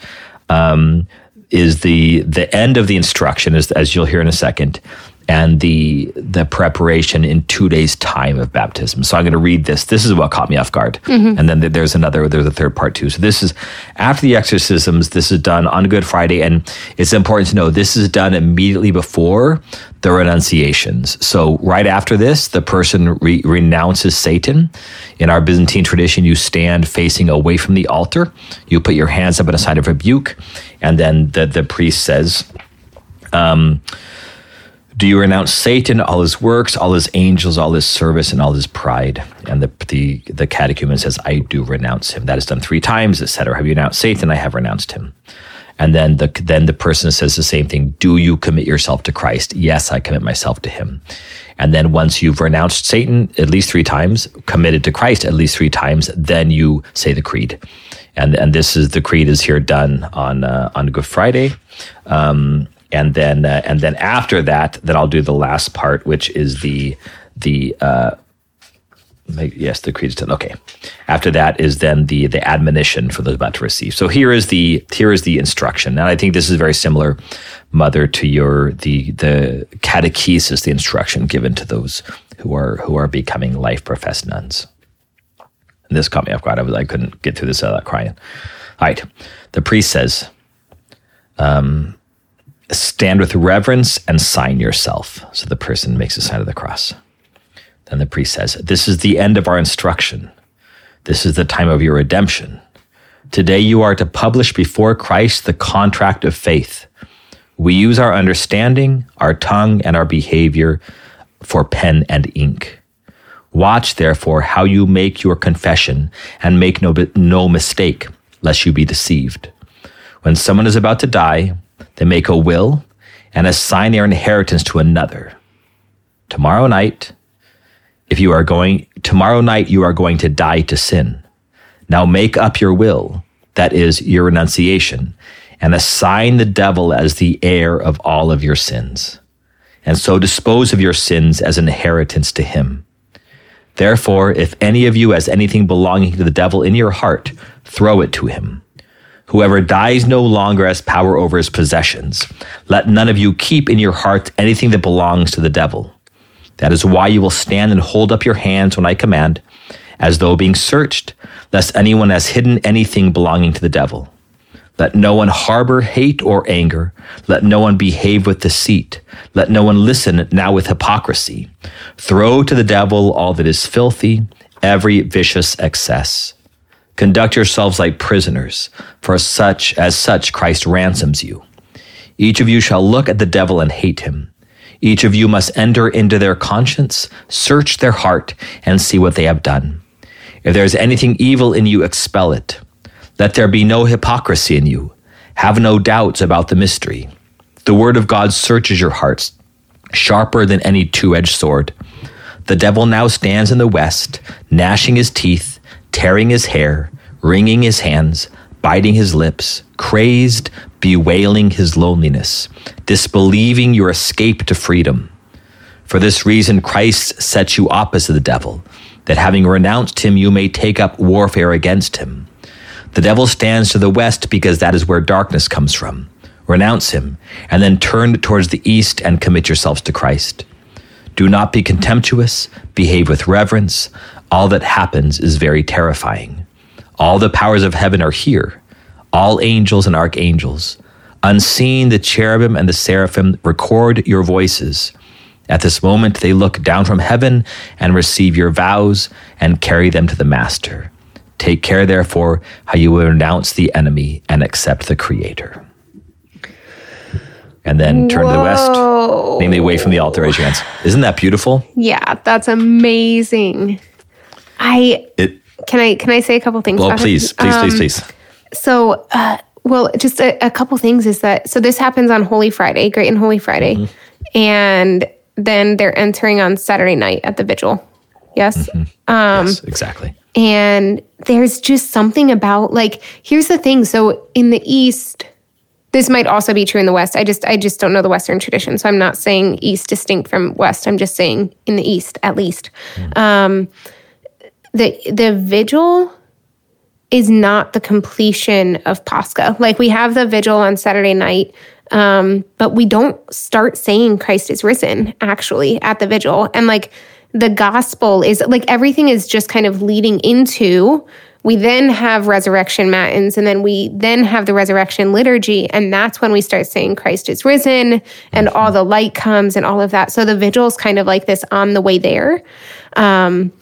[SPEAKER 3] Um, is the the end of the instruction, as, as you'll hear in a second, and the the preparation in two days time of baptism. So I'm going to read this. This is what caught me off guard. Mm-hmm. And then there's another. There's a third part too. So this is after the exorcisms. This is done on Good Friday, and it's important to know this is done immediately before the renunciations. So right after this, the person re- renounces Satan. In our Byzantine tradition, you stand facing away from the altar. You put your hands up in a sign of rebuke, and then the the priest says. Um, do you renounce Satan, all his works, all his angels, all his service, and all his pride? And the the, the catechumen says, I do renounce him. That is done three times, etc. Have you renounced Satan? I have renounced him. And then the then the person says the same thing. Do you commit yourself to Christ? Yes, I commit myself to him. And then once you've renounced Satan at least three times, committed to Christ at least three times, then you say the creed. And and this is the creed is here done on uh, on Good Friday. Um, and then uh, and then after that, then I'll do the last part, which is the the uh, yes, the creed. Okay. After that is then the the admonition for those about to receive. So here is the here is the instruction, and I think this is very similar, mother, to your the the catechesis, the instruction given to those who are who are becoming life professed nuns. And this caught me off guard. I was I couldn't get through this without crying. All right, the priest says. Um, stand with reverence and sign yourself. So the person makes a sign of the cross. Then the priest says, This is the end of our instruction. This is the time of your redemption. Today you are to publish before Christ the contract of faith. We use our understanding, our tongue, and our behavior for pen and ink. Watch, therefore, how you make your confession and make no, no mistake, lest you be deceived. When someone is about to die, they make a will and assign their inheritance to another. Tomorrow night, if you are going, tomorrow night you are going to die to sin. Now make up your will, that is your renunciation, and assign the devil as the heir of all of your sins, and so dispose of your sins as an inheritance to him. Therefore, if any of you has anything belonging to the devil in your heart, throw it to him. Whoever dies no longer has power over his possessions. Let none of you keep in your heart anything that belongs to the devil. That is why you will stand and hold up your hands when I command, as though being searched, lest anyone has hidden anything belonging to the devil. Let no one harbor hate or anger. Let no one behave with deceit. Let no one listen now with hypocrisy. Throw to the devil all that is filthy, every vicious excess. Conduct yourselves like prisoners, for such as such Christ ransoms you. Each of you shall look at the devil and hate him. Each of you must enter into their conscience, search their heart, and see what they have done. If there is anything evil in you, expel it. Let there be no hypocrisy in you. Have no doubts about the mystery. The word of God searches your hearts, sharper than any two edged sword. The devil now stands in the west, gnashing his teeth tearing his hair, wringing his hands, biting his lips, crazed, bewailing his loneliness, disbelieving your escape to freedom. For this reason, Christ sets you opposite the devil, that having renounced him, you may take up warfare against him. The devil stands to the west because that is where darkness comes from. Renounce him, and then turn towards the east and commit yourselves to Christ. Do not be contemptuous, behave with reverence. All that happens is very terrifying. All the powers of heaven are here, all angels and archangels. Unseen, the cherubim and the seraphim record your voices. At this moment, they look down from heaven and receive your vows and carry them to the Master. Take care, therefore, how you will renounce the enemy and accept the Creator. And then turn to the west, namely away from the altar, raise your hands. Isn't that beautiful?
[SPEAKER 2] Yeah, that's amazing. I
[SPEAKER 3] It.
[SPEAKER 2] Can I can I say a couple things?
[SPEAKER 3] Well, please, please,
[SPEAKER 2] Um,
[SPEAKER 3] please, please.
[SPEAKER 2] So, uh, well, just a, a couple things is that so this happens on Holy Friday, Great and Holy Friday,
[SPEAKER 3] Mm-hmm.
[SPEAKER 2] and then they're entering on Saturday night at the vigil. Yes. Um,
[SPEAKER 3] yes, exactly.
[SPEAKER 2] And there's just something about like here's the thing. So in the East, this might also be true in the West. I just I just don't know the Western tradition. So I'm not saying East distinct from West. I'm just saying in the East at least. Um, the the vigil is not the completion of Pascha. Like we have the vigil on Saturday night, um, but we don't start saying Christ is risen actually at the vigil. And like the gospel is like everything is just kind of leading into. We then have resurrection matins, and then we then have the resurrection liturgy, and that's when we start saying Christ is risen, and all the light comes, and all of that. So the vigil is kind of like this on the way there. Um,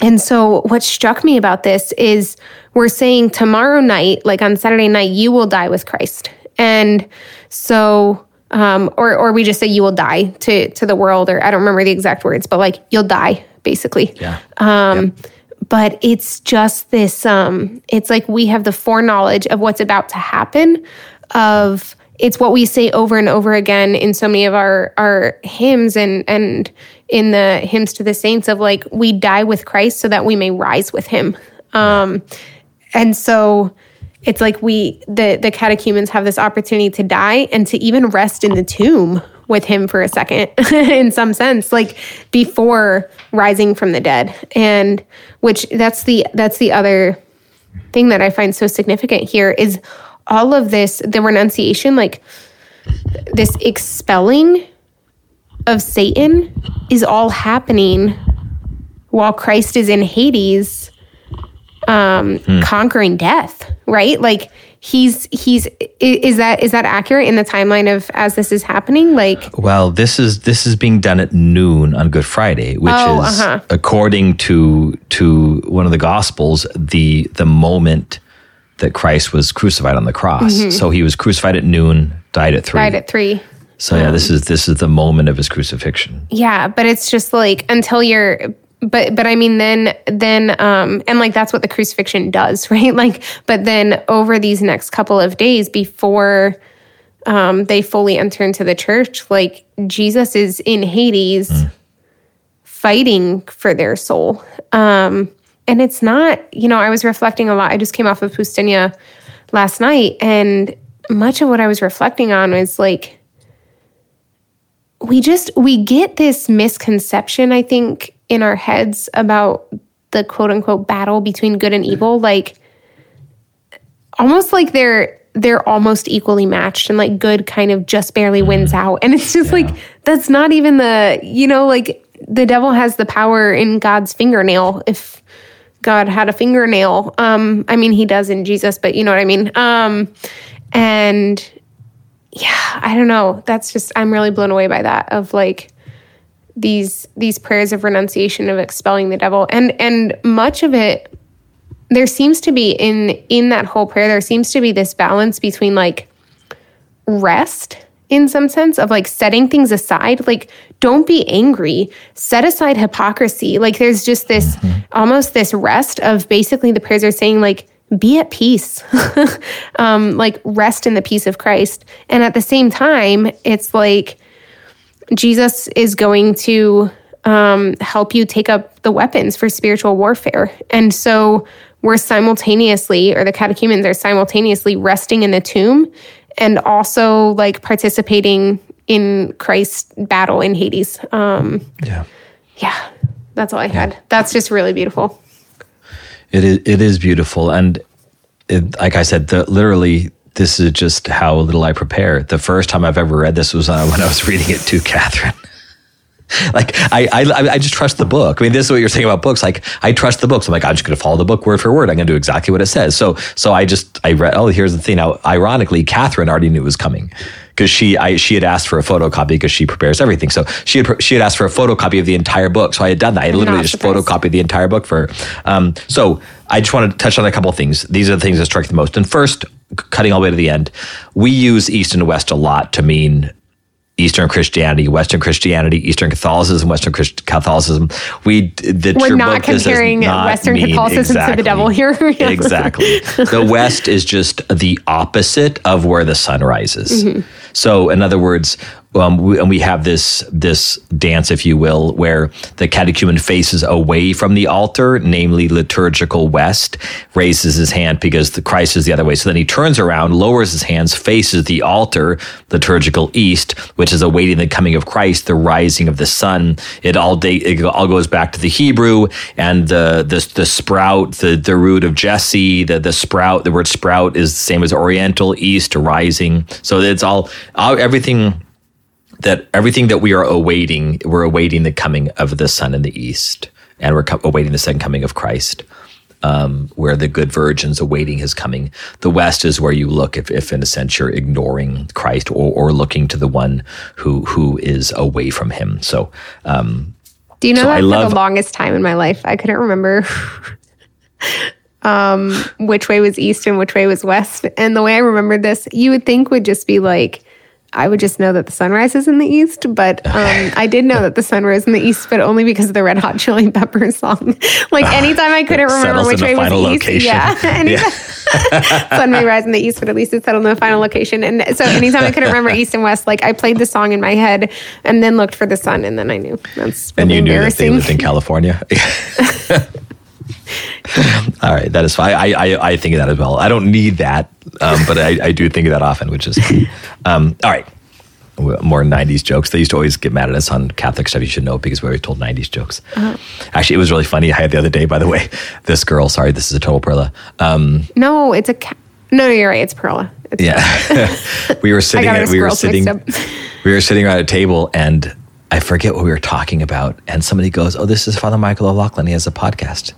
[SPEAKER 2] and so, what struck me about this is we're saying tomorrow night, like on Saturday night, you will die with Christ. And so, um, or or we just say you will die to to the world, or I don't remember the exact words, but like you'll die basically.
[SPEAKER 3] Yeah.
[SPEAKER 2] Um, But it's just this. Um, it's like we have the foreknowledge of what's about to happen. Of it's what we say over and over again in so many of our our hymns and and in the hymns to the saints of like we die with Christ so that we may rise with Him. Um, and so it's like we the the catechumens have this opportunity to die and to even rest in the tomb with him for a second in some sense like before rising from the dead and which that's the that's the other thing that i find so significant here is all of this the renunciation like this expelling of satan is all happening while christ is in hades um conquering death right like he's he's is that is that accurate in the timeline of as this is happening like
[SPEAKER 3] Well, this is this is being done at noon on Good Friday, which
[SPEAKER 2] Oh,
[SPEAKER 3] is
[SPEAKER 2] uh-huh.
[SPEAKER 3] according to to one of the Gospels the the moment that Christ was crucified on the cross. So he was crucified at noon, died at three.
[SPEAKER 2] Mm-hmm. died at three
[SPEAKER 3] so yeah, this is this is the moment of his crucifixion.
[SPEAKER 2] yeah but it's just like until you're but but i mean then then um and like that's what the crucifixion does right? Like but then over these next couple of days before um they fully enter into the church like jesus is in hades fighting for their soul. Um and it's not you know i was reflecting a lot. I just came off of poustinia last night and much of what i was reflecting on was like we just we get this misconception i think in our heads about the quote unquote battle between good and evil like almost like they're they're almost equally matched and like good kind of just barely wins out. And it's just like that's not even the you know like the devil has the power in god's fingernail if god had a fingernail. Um i mean he does in jesus but you know what i mean. Um and yeah, I don't know. That's just I'm really blown away by that of like these these prayers of renunciation of expelling the devil. And and much of it there seems to be in in that whole prayer there seems to be this balance between like rest in some sense of like setting things aside. Like don't be angry. Set aside hypocrisy. Like there's just this mm-hmm. almost this rest of basically the prayers are saying like be at peace. Um like rest in the peace of christ. And at the same time it's like jesus is going to um, help you take up the weapons for spiritual warfare. And so we're simultaneously or the catechumens are simultaneously resting in the tomb and also like participating in christ's battle in hades. Um,
[SPEAKER 3] Yeah.
[SPEAKER 2] yeah that's all i had. That's just really beautiful
[SPEAKER 3] It is it is beautiful and it, like I said, the, literally, this is just how little I prepare. The first time I've ever read this was uh, when I was reading it to Catherine. like I, I, I just trust the book. I mean, this is what you're saying about books. Like I trust the books. I'm like, I'm just going to follow the book word for word. I'm going to do exactly what it says. So, so I just, I read, oh, here's the thing. Now, ironically, Catherine already knew it was coming because she, I, she had asked for a photocopy because she prepares everything. So she had, she had asked for a photocopy of the entire book. So I had done that. I literally just surprised. photocopied the entire book for her. Um, so I just want to touch on a couple of things. These are the things that strike the most. And first, cutting all the way to the end, we use East and West a lot to mean Eastern Christianity, Western Christianity, Eastern Catholicism, Western Christ- Catholicism. We
[SPEAKER 2] the we're not comparing not Western Catholicism exactly, to the devil here.
[SPEAKER 3] exactly. The West is just the opposite of where the sun rises. Mm-hmm. So, in other words, um, we, and we have this this dance, if you will, where the catechumen faces away from the altar, namely liturgical west, raises his hand because the Christ is the other way. So then he turns around, lowers his hands, faces the altar, liturgical east, which is awaiting the coming of Christ, the rising of the sun. It all day it all goes back to the Hebrew and the the the sprout, the the root of Jesse, the the sprout. The word sprout is the same as Oriental east, rising. So it's all, all everything that everything that we are awaiting, we're awaiting the coming of the sun in the east, and we're co- awaiting the second coming of Christ. Um, where the good virgin's awaiting his coming. The West is where you look if, if in a sense you're ignoring Christ or, or looking to the one who who is away from him. So, um,
[SPEAKER 2] do you know so that I for love, the longest time in my life, I couldn't remember um, which way was east and which way was west. And the way I remembered this, you would think would just be like I would just know that the sun rises in the east, but um, I did know that the sun rose in the east, but only because of the Red Hot Chili Peppers song. like anytime I couldn't remember which way was location. east, yeah, anytime, yeah. sun may rise in the east, but at least it settled in the final location. And so anytime I couldn't remember east and west, like I played the song in my head and then looked for the sun, and then I knew. That's really and you knew that they
[SPEAKER 3] lived in California. All right, that is fine. I, I, I think of that as well. I don't need that, um, but I, I do think of that often, which is um, all right. More '90s jokes. They used to always get mad at us on Catholic stuff. You should know because we always told '90s jokes. Uh-huh. Actually, it was really funny. I had the other day, by the way. This girl. Sorry, this is a total perla. Um,
[SPEAKER 2] no, it's a. Ca- no, no, you're right. It's perla. It's
[SPEAKER 3] yeah, we were sitting. At, we were sitting. we were sitting around a table, and I forget what we were talking about. And somebody goes, "Oh, this is Father Michael O'Loughlin. He has a podcast."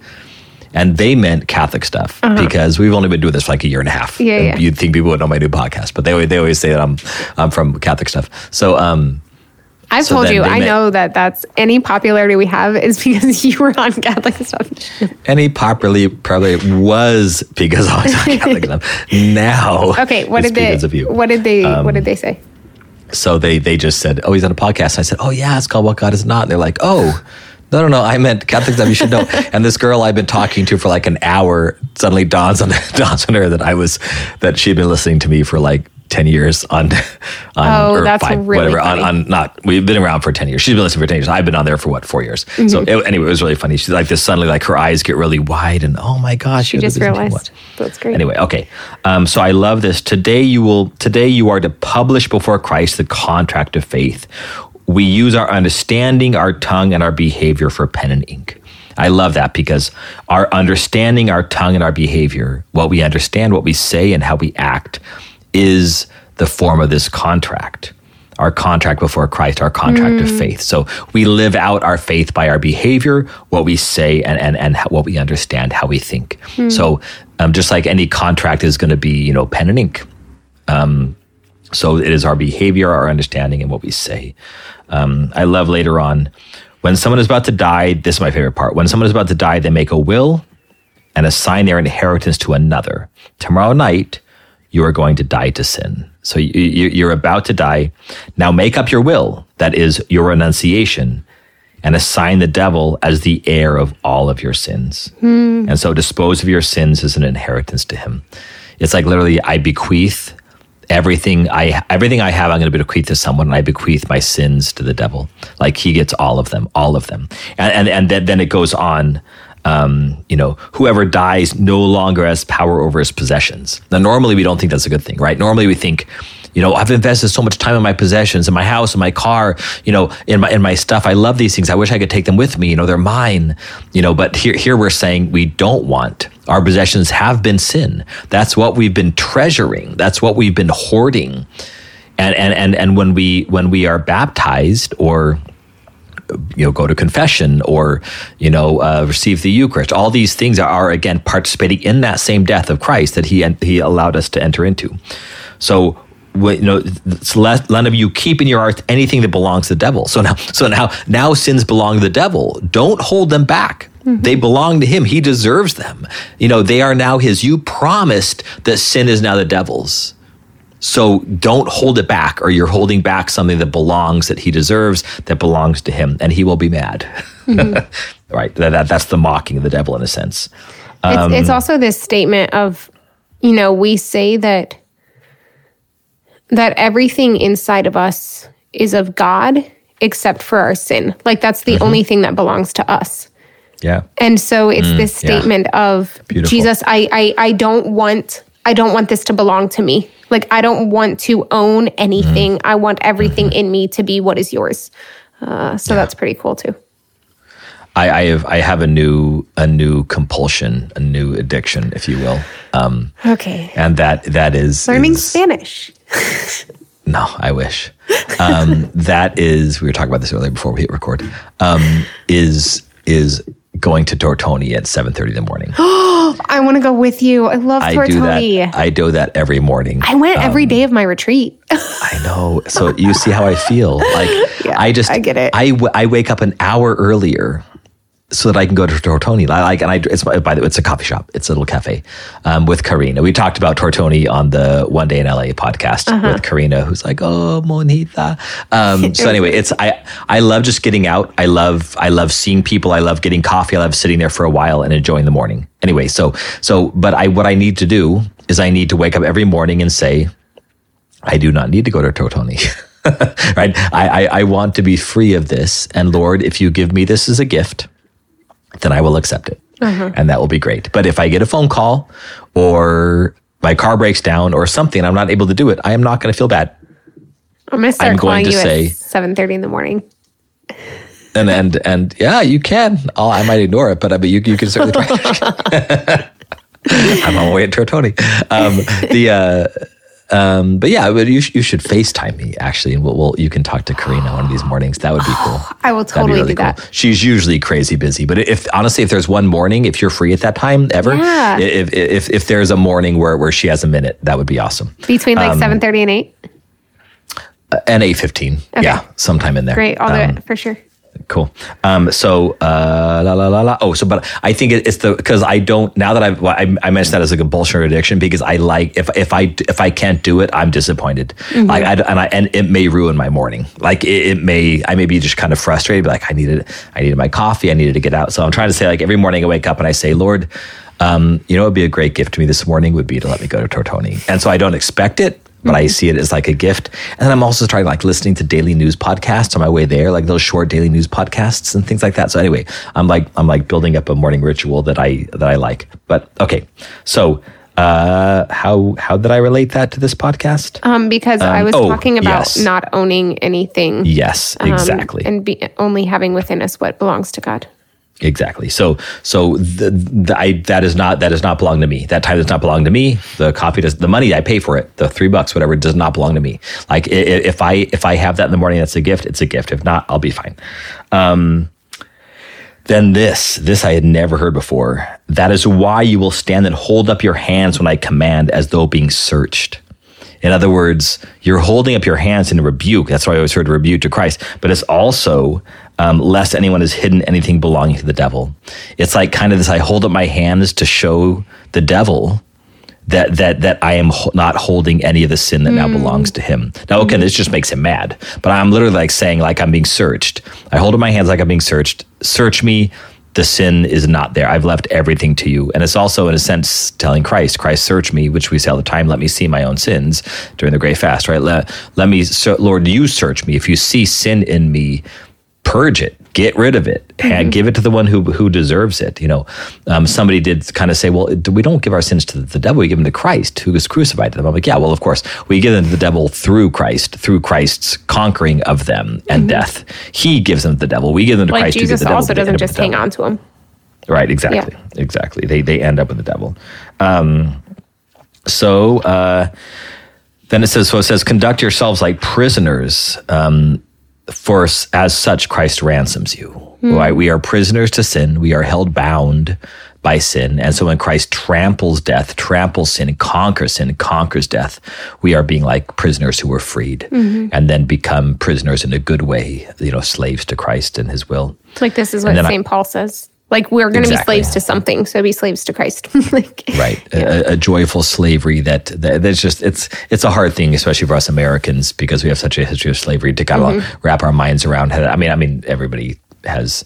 [SPEAKER 3] And they meant Catholic stuff uh-huh. because we've only been doing this for like a year and a half.
[SPEAKER 2] Yeah, yeah.
[SPEAKER 3] You'd think people would know my new podcast, but they always, they always say that I'm I'm from Catholic stuff. So um,
[SPEAKER 2] I've so told you, I know that that's any popularity we have is because you were on Catholic stuff.
[SPEAKER 3] Any popularity probably was because I was on Catholic stuff. Now,
[SPEAKER 2] okay, what did they? What did they? Um, what did they say?
[SPEAKER 3] So they they just said, "Oh, he's on a podcast." And I said, "Oh yeah, it's called What God Is Not." And they're like, "Oh." No, no, no. I meant Catholic stuff. You should know. and this girl I've been talking to for like an hour suddenly dawns on dawns on her that I was that she'd been listening to me for like 10 years on,
[SPEAKER 2] on oh, that's five, really whatever,
[SPEAKER 3] on, on, not, we've been around for 10 years. She's been listening for 10 years. I've been on there for what, four years. Mm-hmm. So it, anyway, it was really funny. She's like this suddenly, like her eyes get really wide and oh my gosh.
[SPEAKER 2] She just realized. That's great.
[SPEAKER 3] Anyway, okay. Um, so I love this. Today you will, today you are to publish before Christ the contract of faith we use our understanding, our tongue, and our behavior for pen and ink. I love that because our understanding, our tongue, and our behavior, what we understand, what we say, and how we act, is the form of this contract. Our contract before Christ, our contract mm. of faith. So we live out our faith by our behavior, what we say, and and, and what we understand, how we think. Mm. So um, just like any contract is going to be, you know, pen and ink. Um, so it is our behavior, our understanding, and what we say. Um, I love later on when someone is about to die. This is my favorite part. When someone is about to die, they make a will and assign their inheritance to another. Tomorrow night, you are going to die to sin. So you, are about to die. Now make up your will. That is your renunciation and assign the devil as the heir of all of your sins. Hmm. And so dispose of your sins as an inheritance to him. It's like literally, I bequeath everything I everything I have, I'm going to bequeath to someone, and I bequeath my sins to the devil. Like he gets all of them, all of them, and and, and then, then it goes on. um, you know, whoever dies no longer has power over his possessions. Now, normally we don't think that's a good thing, right? Normally we think, you know, I've invested so much time in my possessions, in my house, in my car, you know, in my in my stuff. I love these things. I wish I could take them with me. You know, they're mine. You know, but here here we're saying we don't want our possessions have been sin. That's what we've been treasuring. That's what we've been hoarding. And and and and when we when we are baptized or you know go to confession or you know uh, receive the Eucharist. All these things are, are again participating in that same death of Christ that he he allowed us to enter into. So you know, let none of you keep in your heart anything that belongs to the devil. So now, so now, now sins belong to the devil. Don't hold them back. Mm-hmm. They belong to him. He deserves them. You know, they are now his. You promised that sin is now the devil's. So don't hold it back, or you're holding back something that belongs, that he deserves, that belongs to him, and he will be mad. Mm-hmm. right? That, that, that's the mocking of the devil in a sense.
[SPEAKER 2] Um, it's, it's also this statement of, you know, we say that that everything inside of us is of God except for our sin. Like that's the mm-hmm. only thing that belongs to us.
[SPEAKER 3] Yeah.
[SPEAKER 2] And so it's mm, this statement yeah. of Beautiful. Jesus, I, I I don't want I don't want this to belong to me. Like I don't want to own anything. Mm. I want everything mm-hmm. in me to be what is yours. Uh, so yeah. that's pretty cool too.
[SPEAKER 3] I, I, have I have a new a new compulsion, a new addiction, if you will. Um,
[SPEAKER 2] okay.
[SPEAKER 3] And that that is
[SPEAKER 2] learning is, Spanish.
[SPEAKER 3] no, I wish. Um, that is we were talking about this earlier before we hit record. Um, is is going to Tortoni at 7.30 in the morning.
[SPEAKER 2] Oh, I want to go with you. I love I Tortoni.
[SPEAKER 3] Do that, I do that every morning.
[SPEAKER 2] I went um, every day of my retreat.
[SPEAKER 3] I know. So you see how I feel. Like yeah, I just,
[SPEAKER 2] I get it.
[SPEAKER 3] I, I wake up an hour earlier so that I can go to Tortoni. I like, and I, it's by the way, it's a coffee shop. It's a little cafe um, with Karina. We talked about Tortoni on the One Day in LA podcast uh-huh. with Karina, who's like, "Oh, Monita." Um, so anyway, it's I I love just getting out. I love I love seeing people. I love getting coffee. I love sitting there for a while and enjoying the morning. Anyway, so so but I what I need to do is I need to wake up every morning and say, I do not need to go to Tortoni. right? I, I I want to be free of this, and Lord, if you give me this as a gift then I will accept it. Uh-huh. And that will be great. But if I get a phone call or my car breaks down or something, I'm not able to do it, I am not going to feel bad.
[SPEAKER 2] I'm going to start I'm calling going to you say, at 7.30 in the morning.
[SPEAKER 3] And, and, and yeah, you can. I'll, i might ignore it, but, but you, you can certainly try. I'm on my way to Tortoni. Um, the, uh, um, but yeah, but you, you should FaceTime me actually, and we'll, we'll, you can talk to Karina one of these mornings. That would be cool.
[SPEAKER 2] I will totally really do cool. that.
[SPEAKER 3] She's usually crazy busy, but if honestly, if there's one morning, if you're free at that time ever, yeah. if, if if there's a morning where where she has a minute, that would be awesome.
[SPEAKER 2] Between like um, seven thirty and eight.
[SPEAKER 3] And eight fifteen, okay. yeah, sometime in there.
[SPEAKER 2] Great, I'll um, do it for sure.
[SPEAKER 3] Cool. Um, so, uh, la, la, la, la. Oh, so, but I think it's the, cause I don't, now that I've, well, I, I, mentioned that as a compulsion addiction because I like, if, if I, if I can't do it, I'm disappointed. Mm-hmm. Like, I, and I, and it may ruin my morning. Like it, it, may, I may be just kind of frustrated, like I needed, I needed my coffee. I needed to get out. So I'm trying to say like every morning I wake up and I say, Lord, um, you know, it'd be a great gift to me this morning would be to let me go to Tortoni. And so I don't expect it but I see it as like a gift. And then I'm also trying like listening to daily news podcasts on my way there, like those short daily news podcasts and things like that. So anyway, I'm like I'm like building up a morning ritual that I that I like. But okay, so uh, how how did I relate that to this podcast?
[SPEAKER 2] Um, because um, I was oh, talking about yes. not owning anything.
[SPEAKER 3] Yes, um, exactly,
[SPEAKER 2] um, and be, only having within us what belongs to God.
[SPEAKER 3] Exactly. So, so the, the, I, that is not that does not belong to me. That time does not belong to me. The coffee does the money I pay for it, the three bucks, whatever, does not belong to me. Like if I if I have that in the morning, that's a gift. It's a gift. If not, I'll be fine. Um, then this, this I had never heard before. That is why you will stand and hold up your hands when I command, as though being searched. In other words, you're holding up your hands in rebuke. That's why I always heard rebuke to Christ. But it's also um, lest anyone has hidden anything belonging to the devil. It's like kind of this: I hold up my hands to show the devil that that that I am ho- not holding any of the sin that mm. now belongs to him. Now, okay, mm. this just makes him mad, but I'm literally like saying like I'm being searched. I hold up my hands like I'm being searched. Search me. The sin is not there. I've left everything to you. And it's also, in a sense, telling Christ, Christ, search me, which we say all the time, let me see my own sins during the great fast, right? Let, let me, Lord, you search me. If you see sin in me, purge it, get rid of it, and give it to the one who who deserves it. You know, um, somebody did kind of say, "Well, we don't give our sins to the devil; we give them to Christ, who was crucified to them." I'm like, "Yeah, well, of course, we give them to the devil through Christ, through Christ's conquering of them and death. He gives them to the devil. We give them to
[SPEAKER 2] Like
[SPEAKER 3] Christ.
[SPEAKER 2] Jesus
[SPEAKER 3] the
[SPEAKER 2] also doesn't just hang on to him.
[SPEAKER 3] Right, exactly. Exactly. They they end up with the devil. Um, so uh, then it says so it says conduct yourselves like prisoners um, for as such Christ ransoms you. Hmm. Right? We are prisoners to sin. We are held bound by sin. And so when Christ tramples death, tramples sin, conquers sin, conquers death, we are being like prisoners who were freed mm-hmm. and then become prisoners in a good way, you know, slaves to Christ and his will.
[SPEAKER 2] Like this is what
[SPEAKER 3] And then I-
[SPEAKER 2] St. Paul says. Like we're going to
[SPEAKER 3] Exactly.
[SPEAKER 2] be slaves to something, so be slaves to Christ. like,
[SPEAKER 3] right a, a joyful slavery that, that that's just it's it's a hard thing especially for us americans because we have such a history of slavery to kind of mm-hmm. wrap our minds around i mean i mean everybody has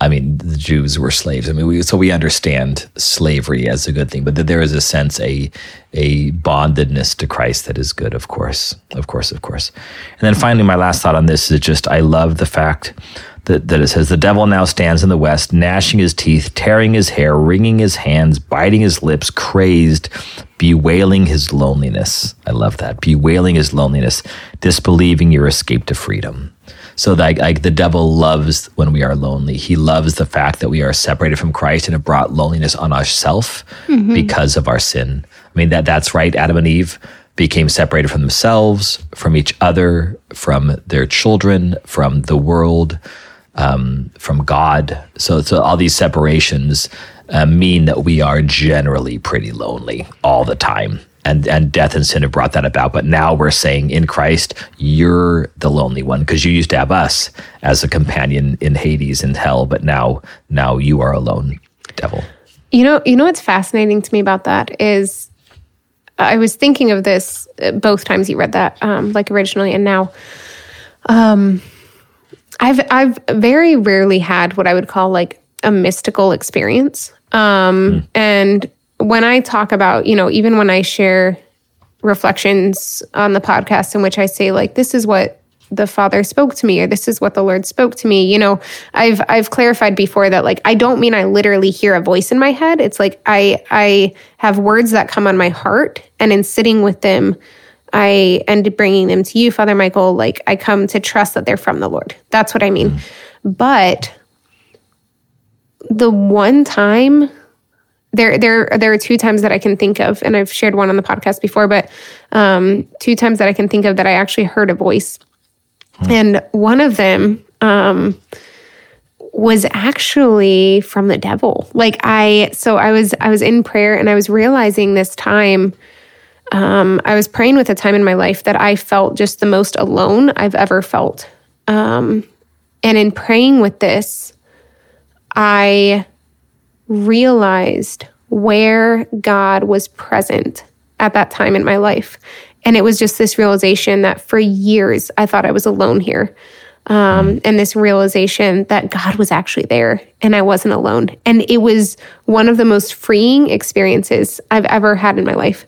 [SPEAKER 3] I mean, the Jews were slaves. I mean, we, so we understand slavery as a good thing, but that there is a sense, a a bondedness to Christ that is good, of course, of course, of course. And then finally, my last thought on this is just I love the fact that, that it says the devil now stands in the west, gnashing his teeth, tearing his hair, wringing his hands, biting his lips, crazed, bewailing his loneliness. I love that. Bewailing his loneliness, disbelieving your escape to freedom. So like, like the devil loves when we are lonely. He loves the fact that we are separated from Christ and have brought loneliness on ourselves mm-hmm. because of our sin. I mean that that's right. Adam and Eve became separated from themselves, from each other, from their children, from the world, um, from God. So, so all these separations uh, mean that we are generally pretty lonely all the time. And, and death and sin have brought that about. But now we're saying in Christ, you're the lonely one because you used to have us as a companion in Hades and hell, but now now you are alone, devil.
[SPEAKER 2] You know, you know what's fascinating to me about that is I was thinking of this uh, both times you read that, um, like originally and now. Um, I've I've very rarely had what I would call like a mystical experience. Um, And when I talk about, you know, even when I share reflections on the podcast in which I say like, this is what the Father spoke to me, or this is what the Lord spoke to me. You know, I've I've clarified before that like I don't mean I literally hear a voice in my head. It's like I I have words that come on my heart, and in sitting with them, I and bringing them to you, Father Michael. Like I come to trust that they're from the Lord. That's what I mean. But the one time there there there are two times that I can think of, and I've shared one on the podcast before, but um, two times that I can think of that I actually heard a voice, and one of them um, was actually from the devil. Like I, so I was I was in prayer, and I was realizing this time. Um, I was praying with a time in my life that I felt just the most alone I've ever felt, um, and in praying with this, I realized where God was present at that time in my life. And it was just this realization that for years I thought I was alone here. Um, and this realization that God was actually there and I wasn't alone. And it was one of the most freeing experiences I've ever had in my life.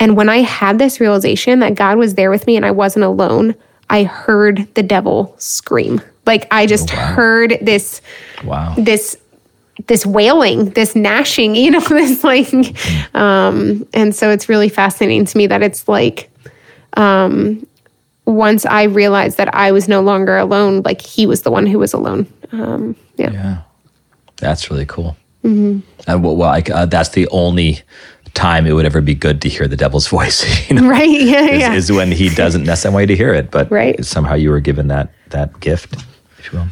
[SPEAKER 2] And when I had this realization that God was there with me and I wasn't alone, I heard the devil scream. Like I just heard this
[SPEAKER 3] Wow.
[SPEAKER 2] this this wailing, this gnashing, you know, this like um and so it's really fascinating to me that it's like um once I realized that I was no longer alone, like he was the one who was alone. Um yeah.
[SPEAKER 3] Yeah, that's really cool. And well, well I, uh, that's the only time it would ever be good to hear the devil's voice. You know,
[SPEAKER 2] Right. Yeah.
[SPEAKER 3] is,
[SPEAKER 2] yeah.
[SPEAKER 3] is when he doesn't necessarily want you to hear it, but
[SPEAKER 2] Right.
[SPEAKER 3] somehow you were given that that gift, if you will.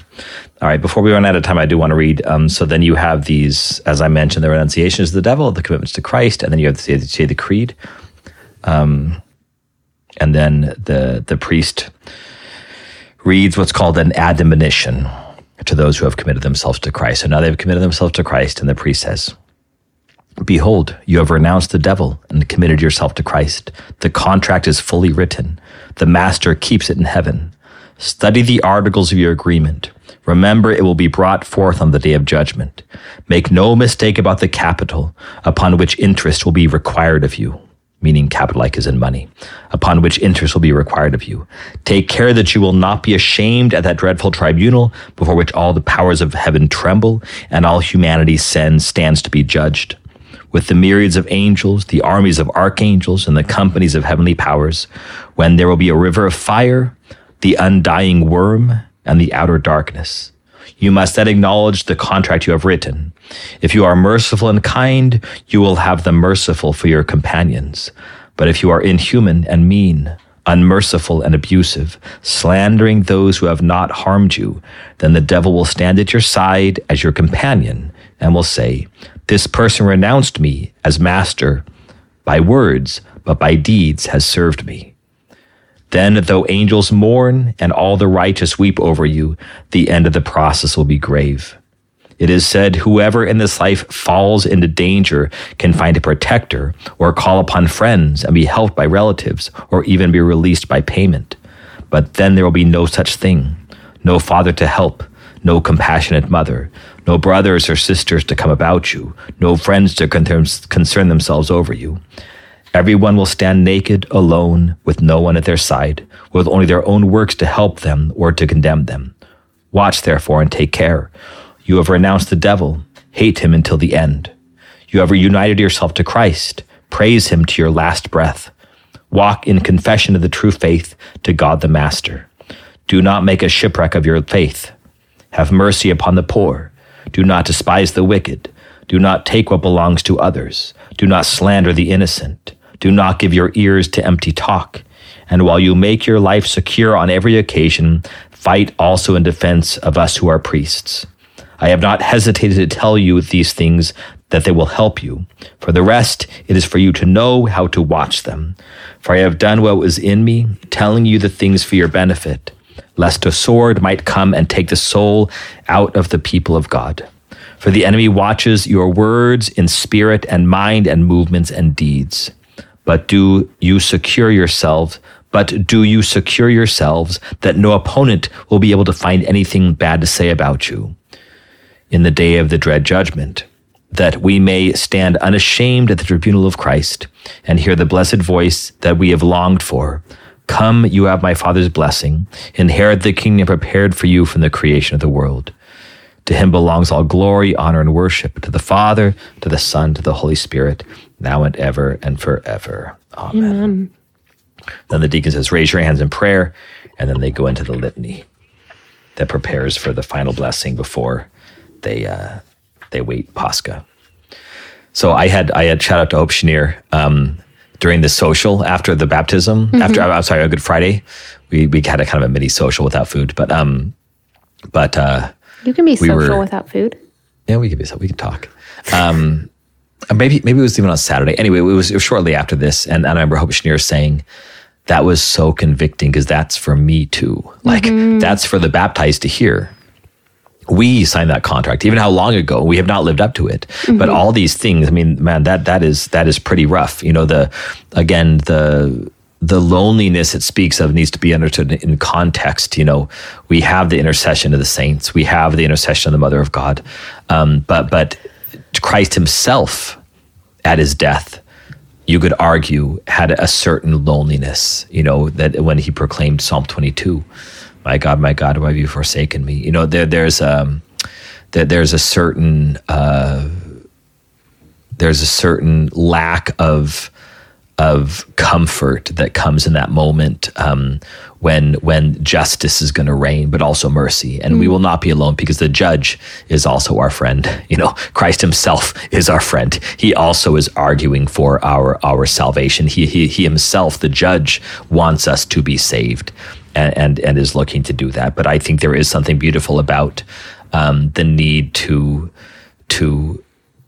[SPEAKER 3] All right, before we run out of time, I do want to read. Um, so then you have these, as I mentioned, the renunciations of the devil, the commitments to Christ, and then you have to say, the creed. Um, and then the the priest reads what's called an admonition to those who have committed themselves to Christ. So now they've committed themselves to Christ, and the priest says, Behold, you have renounced the devil and committed yourself to Christ. The contract is fully written. The master keeps it in heaven. Study the articles of your agreement. Remember, it will be brought forth on the day of judgment. Make no mistake about the capital upon which interest will be required of you. meaning capital like is in money, upon which interest will be required of you. Take care that you will not be ashamed at that dreadful tribunal before which all the powers of heaven tremble and all humanity's sin stands to be judged. With the myriads of angels, the armies of archangels, and the companies of heavenly powers, when there will be a river of fire, the undying worm, and the outer darkness. You must then acknowledge the contract you have written. If you are merciful and kind, you will have the merciful for your companions. But if you are inhuman and mean, unmerciful and abusive, slandering those who have not harmed you, then the devil will stand at your side as your companion and will say, This person renounced me as master by words, but by deeds has served me. Then, though angels mourn and all the righteous weep over you, the end of the process will be grave. It is said, whoever in this life falls into danger can find a protector or call upon friends and be helped by relatives or even be released by payment. But then there will be no such thing. No father to help, no compassionate mother, no brothers or sisters to come about you, no friends to concern themselves over you. Everyone will stand naked, alone, with no one at their side, with only their own works to help them or to condemn them. Watch, therefore, and take care. You have renounced the devil. Hate him until the end. You have reunited yourself to Christ. Praise him to your last breath. Walk in confession of the true faith to God the Master. Do not make a shipwreck of your faith. Have mercy upon the poor. Do not despise the wicked. Do not take what belongs to others. Do not slander the innocent. Do not give your ears to empty talk. And while you make your life secure on every occasion, fight also in defense of us who are priests. I have not hesitated to tell you these things that they will help you. For the rest, it is for you to know how to watch them. For I have done what was in me, telling you the things for your benefit, lest a sword might come and take the soul out of the people of God. For the enemy watches your words in spirit and mind and movements and deeds but do you secure yourselves but do you secure yourselves that no opponent will be able to find anything bad to say about you in the day of the dread judgment that we may stand unashamed at the tribunal of Christ and hear the blessed voice that we have longed for come you have my father's blessing inherit the kingdom prepared for you from the creation of the world to him belongs all glory, honor, and worship to the Father, to the Son, to the Holy Spirit, now and ever and forever. Amen. Amen. Then the deacon says, Raise your hands in prayer. And then they go into the litany that prepares for the final blessing before they uh, they wait Pascha. So I had I had shout out to Hope Chenier um, during the social after the baptism. Mm-hmm. After I'm sorry, a Good Friday, we we had a kind of a mini social without food, but um, but uh,
[SPEAKER 2] you can be we social were, without food.
[SPEAKER 3] Yeah, we can be. We can talk. Um, maybe maybe it was even on Saturday. Anyway, it was, it was shortly after this, and, and I remember Hope Chenier saying that was so convicting because that's for me too. Like mm-hmm. that's for the baptized to hear. We signed that contract, even how long ago we have not lived up to it. Mm-hmm. But all these things, I mean, man, that that is that is pretty rough. You know, the again the the loneliness it speaks of needs to be understood in context. You know, we have the intercession of the saints, we have the intercession of the Mother of God, um, but but Christ Himself at His death, you could argue, had a certain loneliness. You know that when He proclaimed Psalm twenty two, "My God, my God, why have you forsaken me?" You know, there there's um there, there's a certain uh, there's a certain lack of of comfort that comes in that moment um, when when justice is going to reign, but also mercy, and mm. we will not be alone because the judge is also our friend. You know, Christ Himself is our friend. He also is arguing for our our salvation. He he, he Himself, the judge, wants us to be saved, and, and and, is looking to do that. But I think there is something beautiful about um, the need to to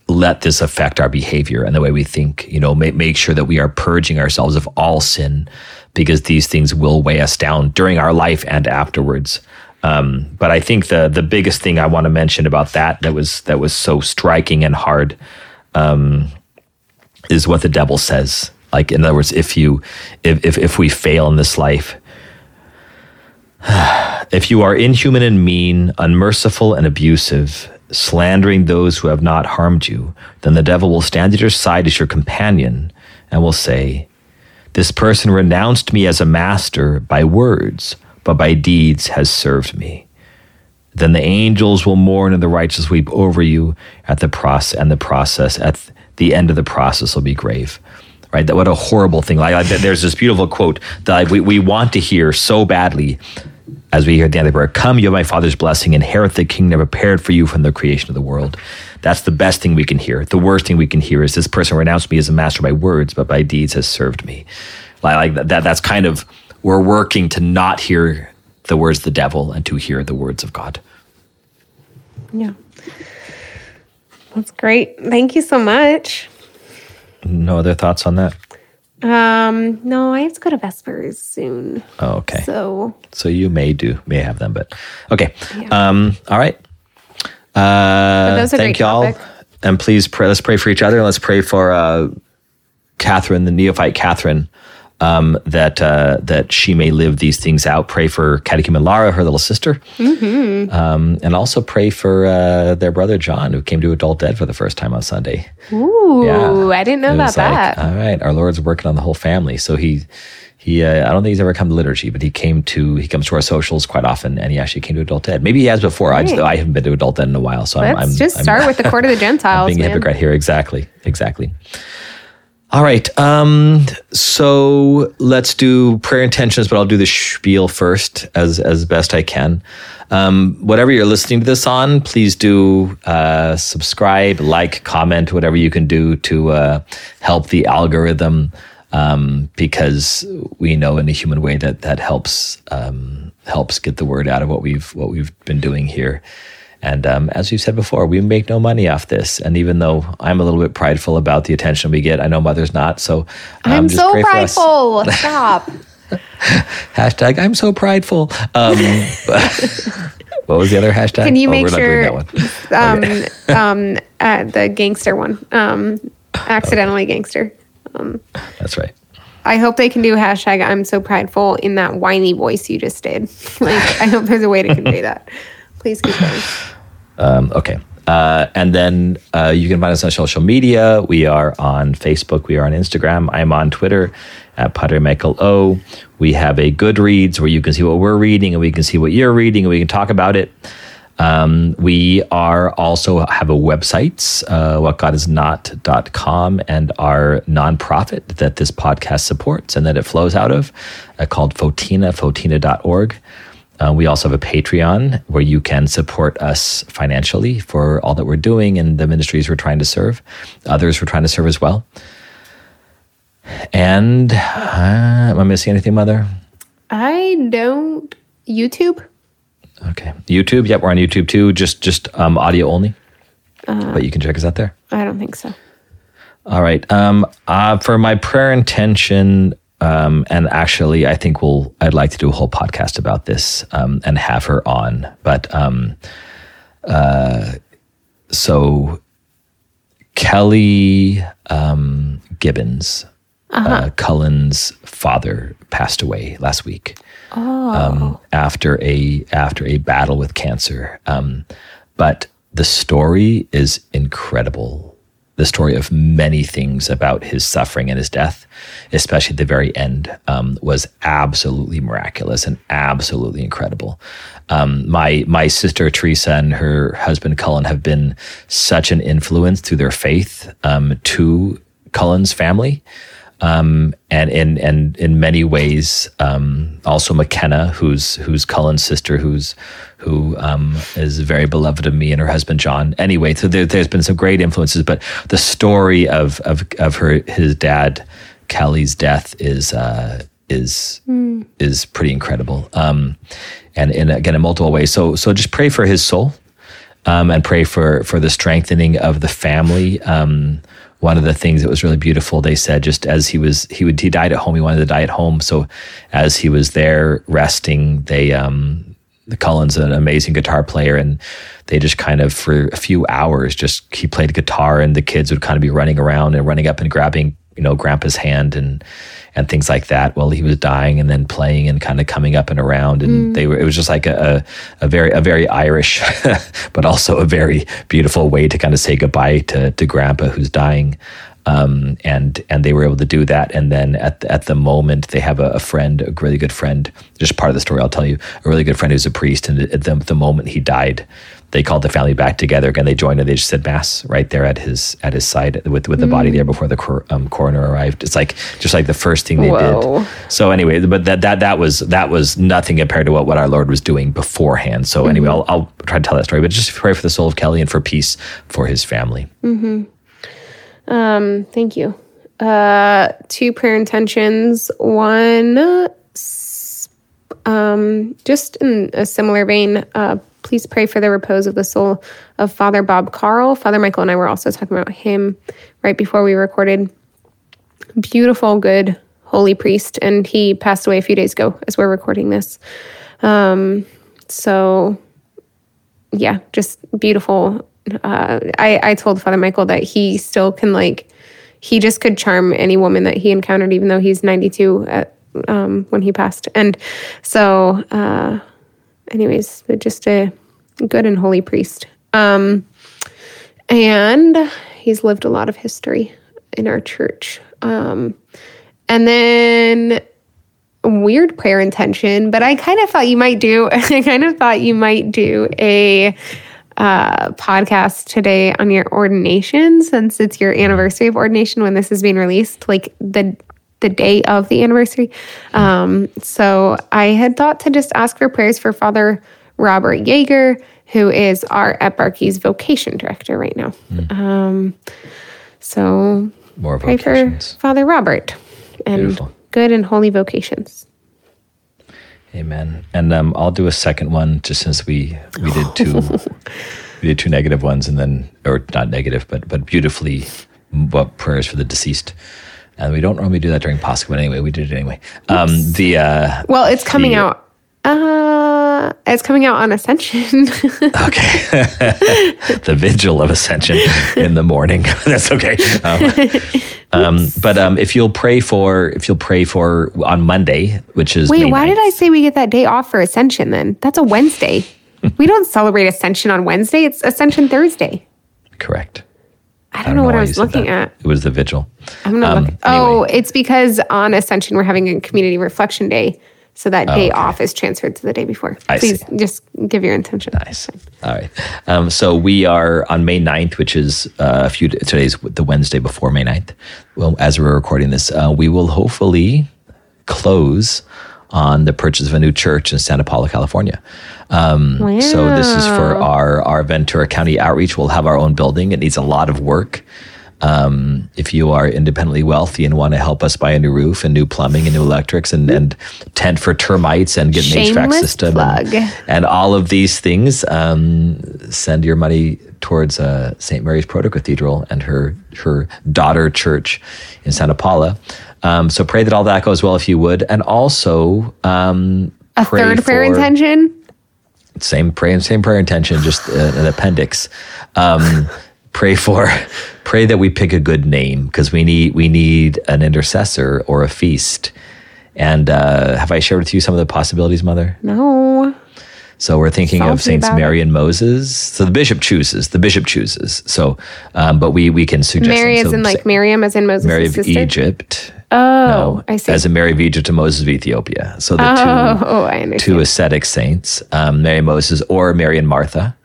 [SPEAKER 3] let this affect our behavior and the way we think. You know, make, make sure that we are purging ourselves of all sin because these things will weigh us down during our life and afterwards. Um, but I think the the biggest thing I want to mention about that that was that was so striking and hard um, is what the devil says. Like in other words, if you if if, if we fail in this life, if you are inhuman and mean, unmerciful and abusive, slandering those who have not harmed you, then the devil will stand at your side as your companion and will say, This person renounced me as a master by words, but by deeds has served me. Then the angels will mourn and the righteous weep over you at the process, and the process at the end of the process will be grave. Right? That what a horrible thing. Like, there's this beautiful quote that we, we want to hear so badly as we hear at the end of the prayer, come, you have my Father's blessing, inherit the kingdom prepared for you from the creation of the world. That's the best thing we can hear. The worst thing we can hear is this person renounced me as a master by words, but by deeds has served me. Like, like that, that's kind of, we're working to not hear the words of the devil and to hear the words of God.
[SPEAKER 2] Yeah. That's great. Thank you so much.
[SPEAKER 3] No other thoughts on that?
[SPEAKER 2] Um, no, I have to go to Vespers soon.
[SPEAKER 3] Oh, okay.
[SPEAKER 2] So
[SPEAKER 3] So you may do, may have them, but okay.
[SPEAKER 2] Yeah.
[SPEAKER 3] Um, all right. Uh, thank y'all.
[SPEAKER 2] topic.
[SPEAKER 3] And please pray, let's pray for each other and let's pray for uh, Catherine, the neophyte Catherine, um, that uh, that she may live these things out. Pray for Catechumen Lara, her little sister,
[SPEAKER 2] Mm-hmm.
[SPEAKER 3] um, and also pray for uh, their brother John, who came to Adult Ed for the first time on Sunday.
[SPEAKER 2] Ooh,
[SPEAKER 3] Yeah.
[SPEAKER 2] I didn't know
[SPEAKER 3] It
[SPEAKER 2] about
[SPEAKER 3] was like,
[SPEAKER 2] that.
[SPEAKER 3] All right, our Lord's working on the whole family. So he, he, uh, I don't think he's ever come to liturgy, but he came to, he comes to our socials quite often, and he actually came to Adult Ed. Maybe he has before. I just, I haven't been to Adult Ed in a while, so I'm,
[SPEAKER 2] Let's
[SPEAKER 3] I'm
[SPEAKER 2] just
[SPEAKER 3] I'm-
[SPEAKER 2] start with the court of the
[SPEAKER 3] I'm
[SPEAKER 2] Gentiles,
[SPEAKER 3] being a hypocrite here. Exactly, exactly. All right. Um, so let's do prayer intentions, but I'll do the spiel first as as best I can. Um, whatever you're listening to this on, please do uh, subscribe, like, comment, whatever you can do to uh, help the algorithm, um, because we know in a human way that that helps um, helps get the word out of what we've what we've been doing here. And um, as we've said before, we make no money off this. And even though I'm a little bit prideful about the attention we get, I know Mother's not. So um,
[SPEAKER 2] I'm
[SPEAKER 3] just
[SPEAKER 2] so
[SPEAKER 3] pray
[SPEAKER 2] prideful. Stop.
[SPEAKER 3] Hashtag I'm so prideful. Um, what was the other hashtag?
[SPEAKER 2] Can you
[SPEAKER 3] Oh,
[SPEAKER 2] make
[SPEAKER 3] we're not doing
[SPEAKER 2] sure
[SPEAKER 3] that one.
[SPEAKER 2] um um uh, the gangster one um accidentally gangster um
[SPEAKER 3] That's right.
[SPEAKER 2] i hope they can do hashtag i'm so prideful in that whiny voice you just did like i hope there's a way to convey that please keep going
[SPEAKER 3] Um, okay. Uh, and then uh, you can find us on social media. We are on Facebook. We are on Instagram. I'm on Twitter at Padre Michael O. We have a Goodreads where you can see what we're reading and we can see what you're reading and we can talk about it. Um, we are also have a website, uh, whatgodisnot.com, and our nonprofit that this podcast supports and that it flows out of uh, called Fotina, fotina.org. Uh, we also have a Patreon where you can support us financially for all that we're doing and the ministries we're trying to serve. Others we're trying to serve as well. And uh, am I missing anything, Mother?
[SPEAKER 2] i don't youtube
[SPEAKER 3] Okay, YouTube. Yep, we're on YouTube too. Just just um, audio only, but you can check us out there.
[SPEAKER 2] i don't think so
[SPEAKER 3] All right. Um, uh, for my prayer intention, um, and actually, I think we'll. I'd like to do a whole podcast about this um, and have her on. But um, uh, so Kelly um, Gibbons, uh Cullen's father, passed away last week um, after a after a battle with cancer. Um, but the story is incredible. The story of many things about his suffering and his death, especially at the very end, um, was absolutely miraculous and absolutely incredible. Um, my my sister Teresa and her husband Cullen have been such an influence through their faith um, to Cullen's family um, and in and in many ways, um, also McKenna, who's who's Cullen's sister, who's who um, is very beloved of me and her husband John. Anyway, so there, there's been some great influences, but the story of of of her his dad Kelly's death is uh, is is pretty incredible, um, and in again in multiple ways. So so just pray for his soul um, and pray for for the strengthening of the family. Um, one of the things that was really beautiful, they said, just as he was, he would, he died at home. He wanted to die at home. So, as he was there resting, they, um, the Cullen's an amazing guitar player, and they just kind of for a few hours, just he played guitar, and the kids would kind of be running around and running up and grabbing, you know, Grandpa's hand and and things like that while he was dying, and then playing and kind of coming up and around, and they were. It was just like a a, a very a very Irish, but also a very beautiful way to kind of say goodbye to to Grandpa who's dying. um, and and they were able to do that. And then at the, at the moment, they have a, a, friend, a really good friend. Just part of the story, I'll tell you. A really good friend who's a priest, and at the, the moment he died, they called the family back together again. They joined and they just said mass right there at his at his side with with the mm. body there before the cor- um, coroner arrived. It's like just like the first thing they Whoa. did. So anyway, but that that that was that was nothing compared to what, what our Lord was doing beforehand. So mm-hmm. anyway, I'll, I'll try to tell that story, but just pray for the soul of Kelly and for peace for his family.
[SPEAKER 2] Mm-hmm. Um, thank you. Uh, two prayer intentions. One, um, just in a similar vein. Uh, please pray for the repose of the soul of Father Bob Carl. Father Michael and I were also talking about him right before we recorded. Beautiful, good, holy priest, and he passed away a few days ago as we're recording this. Um, so, yeah, just beautiful. Uh, I, I told Father Michael that he still can like he just could charm any woman that he encountered, even though he's 92 at, um, when he passed. And so, uh, anyways, just a good and holy priest. Um, and he's lived a lot of history in our church. Um, and then weird prayer intention, but I kind of thought you might do, I kind of thought you might do a uh, podcast today on your ordination since it's your anniversary of ordination when this is being released, like the the day of the anniversary. Um, so I had thought to just ask for prayers for Father Robert Yeager, who is our at eparchy's vocation director right now. Mm. Um, so
[SPEAKER 3] more pray for
[SPEAKER 2] Father Robert and Beautiful. good and holy vocations.
[SPEAKER 3] Amen. And um, I'll do a second one just since we we did two we did two negative ones and then or not negative but but beautifully what prayers for the deceased. And we don't normally do that during Pascha, but anyway, we did it anyway. Um, the uh,
[SPEAKER 2] well, it's coming the, out. Uh, it's coming out on Ascension.
[SPEAKER 3] okay, the vigil of Ascension in the morning. That's okay. Um, um, but um, if you'll pray for, if you'll pray for on Monday, which is
[SPEAKER 2] wait, May why 9th, did I say we get that day off for Ascension? Then that's a Wednesday. we don't celebrate Ascension on Wednesday. It's Ascension Thursday.
[SPEAKER 3] Correct.
[SPEAKER 2] I don't, I don't know, know, what I was looking at.
[SPEAKER 3] It was the vigil.
[SPEAKER 2] I'm not um, looking. Oh, anyway. it's because on Ascension we're having a community reflection day. So that day oh, okay. off is transferred to the day before. I Please see. just give your intention.
[SPEAKER 3] Nice. All right. Um, so we are on May 9th, which is uh, a few, today's the Wednesday before May 9th. Well, as we're recording this, uh, we will hopefully close on the purchase of a new church in Santa Paula, California. Um, wow. So this is for our, our Ventura County outreach. We'll have our own building. It needs a lot of work. Um, if you are independently wealthy and want to help us buy a new roof and new plumbing and new electrics and, and tent for termites and get Shameless an HVAC system and, and, all of these things, um, send your money towards uh, St. Mary's Proto Cathedral and her her daughter church in Santa Paula. Um, so pray that all that goes well if you would, and also um,
[SPEAKER 2] a third prayer intention.
[SPEAKER 3] Same prayer, same prayer intention, just uh, an appendix. Um, pray for pray that we pick a good name because we need we need an intercessor or a feast. And uh, have I shared with you some of the possibilities, Mother?
[SPEAKER 2] No.
[SPEAKER 3] So we're thinking Salty of Saints Mary it. and Moses. So the bishop chooses. The bishop chooses. So, um, but we we can suggest
[SPEAKER 2] Mary as so, in like Miriam, as in Moses.
[SPEAKER 3] Mary of
[SPEAKER 2] sister?
[SPEAKER 3] Egypt.
[SPEAKER 2] Oh, no, I see.
[SPEAKER 3] As in Mary of Egypt to Moses of Ethiopia. So the oh, two, two ascetic saints, um, Mary and Moses, or Mary and Martha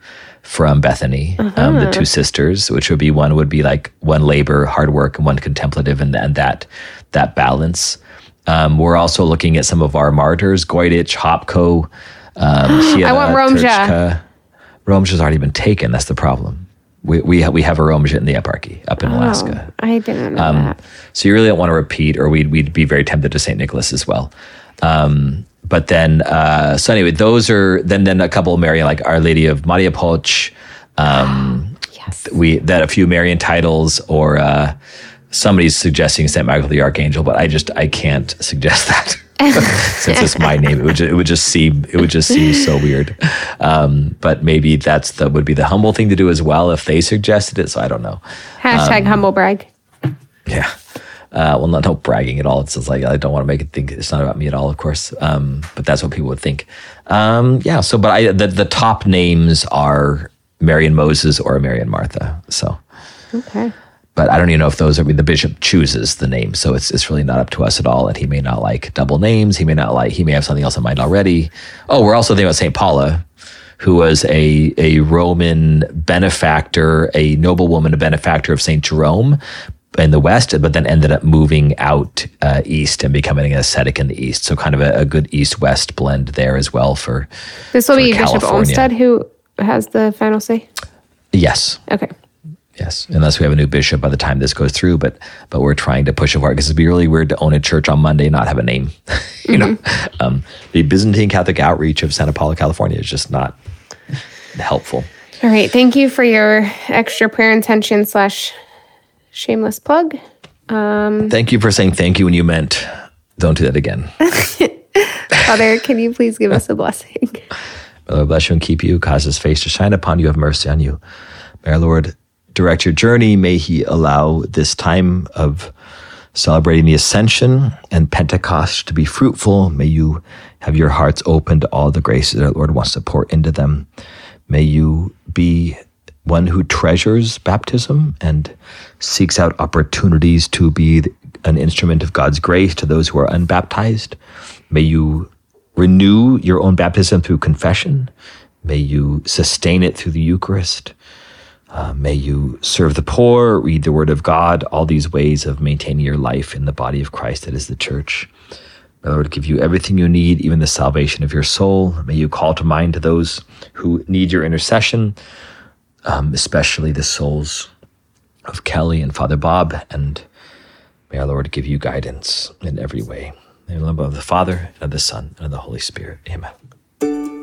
[SPEAKER 3] from Bethany, uh-huh. um, the two sisters, which would be one would be like one labor, hard work, and one contemplative, and, and that that balance. Um, we're also looking at some of our martyrs, Goidich, Hopko. Um,
[SPEAKER 2] I want Romzha.
[SPEAKER 3] Romzha's already been taken. That's the problem. We we have, we have a Romja in the eparchy up in oh, Alaska.
[SPEAKER 2] I didn't know um, that.
[SPEAKER 3] So you really don't want to repeat, or we'd we'd be very tempted to Saint Nicholas as well. Um, but then uh, so anyway, those are then then a couple of Marian like Our Lady of Mariapoch. Um, yes, we that a few Marian titles or uh, somebody's suggesting Saint Michael the Archangel, but I just I can't suggest that. Since it's my name, it would just, it would just seem it would just seem so weird. Um, but maybe that's the would be the humble thing to do as well if they suggested it. So I don't know.
[SPEAKER 2] Hashtag um, humble brag.
[SPEAKER 3] Yeah. Uh, well, not no bragging at all. It's just like I don't want to make it think it's not about me at all, of course. Um, but that's what people would think. Um, yeah. So, but I the the top names are Mary and Moses or Mary and Martha. So,
[SPEAKER 2] okay.
[SPEAKER 3] But I don't even know if those. I mean, the bishop chooses the name, so it's it's really not up to us at all. And he may not like double names. He may not like. He may have something else in mind already. Oh, we're also thinking about Saint Paula, who was a a Roman benefactor, a noblewoman, a benefactor of Saint Jerome in the west, but then ended up moving out uh, east and becoming an ascetic in the east. So kind of a, a good east west blend there as well for.
[SPEAKER 2] This will
[SPEAKER 3] for
[SPEAKER 2] be Bishop
[SPEAKER 3] California.
[SPEAKER 2] Olmsted who has the final say.
[SPEAKER 3] Yes.
[SPEAKER 2] Okay.
[SPEAKER 3] Yes, unless we have a new bishop by the time this goes through, but but we're trying to push it forward because it'd be really weird to own a church on Monday and not have a name. you know, um, the Byzantine Catholic outreach of Santa Paula, California, is just not helpful.
[SPEAKER 2] All right. Thank you for your extra prayer intention slash shameless plug.
[SPEAKER 3] Thank you for saying thank you when you meant don't do that again.
[SPEAKER 2] Father, can you please give us a blessing?
[SPEAKER 3] May the Lord bless you and keep you, cause his face to shine upon you, have mercy on you. May our Lord direct your journey. May he allow this time of celebrating the ascension and Pentecost to be fruitful. May you have your hearts open to all the graces that our Lord wants to pour into them. May you be one who treasures baptism and seeks out opportunities to be an instrument of God's grace to those who are unbaptized. May you renew your own baptism through confession. May you sustain it through the Eucharist. Uh, may you serve the poor, read the Word of God, all these ways of maintaining your life in the body of Christ that is the church. May the Lord give you everything you need, even the salvation of your soul. May you call to mind those who need your intercession, um, especially the souls of Kelly and Father Bob. And may our Lord give you guidance in every way. In the name of the Father, and of the Son, and of the Holy Spirit. Amen.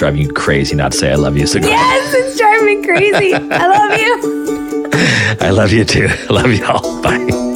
[SPEAKER 3] Driving you crazy not to say I love you. So.
[SPEAKER 2] Yes, it's driving me crazy. I love you.
[SPEAKER 3] I love you too. I love you all. Bye.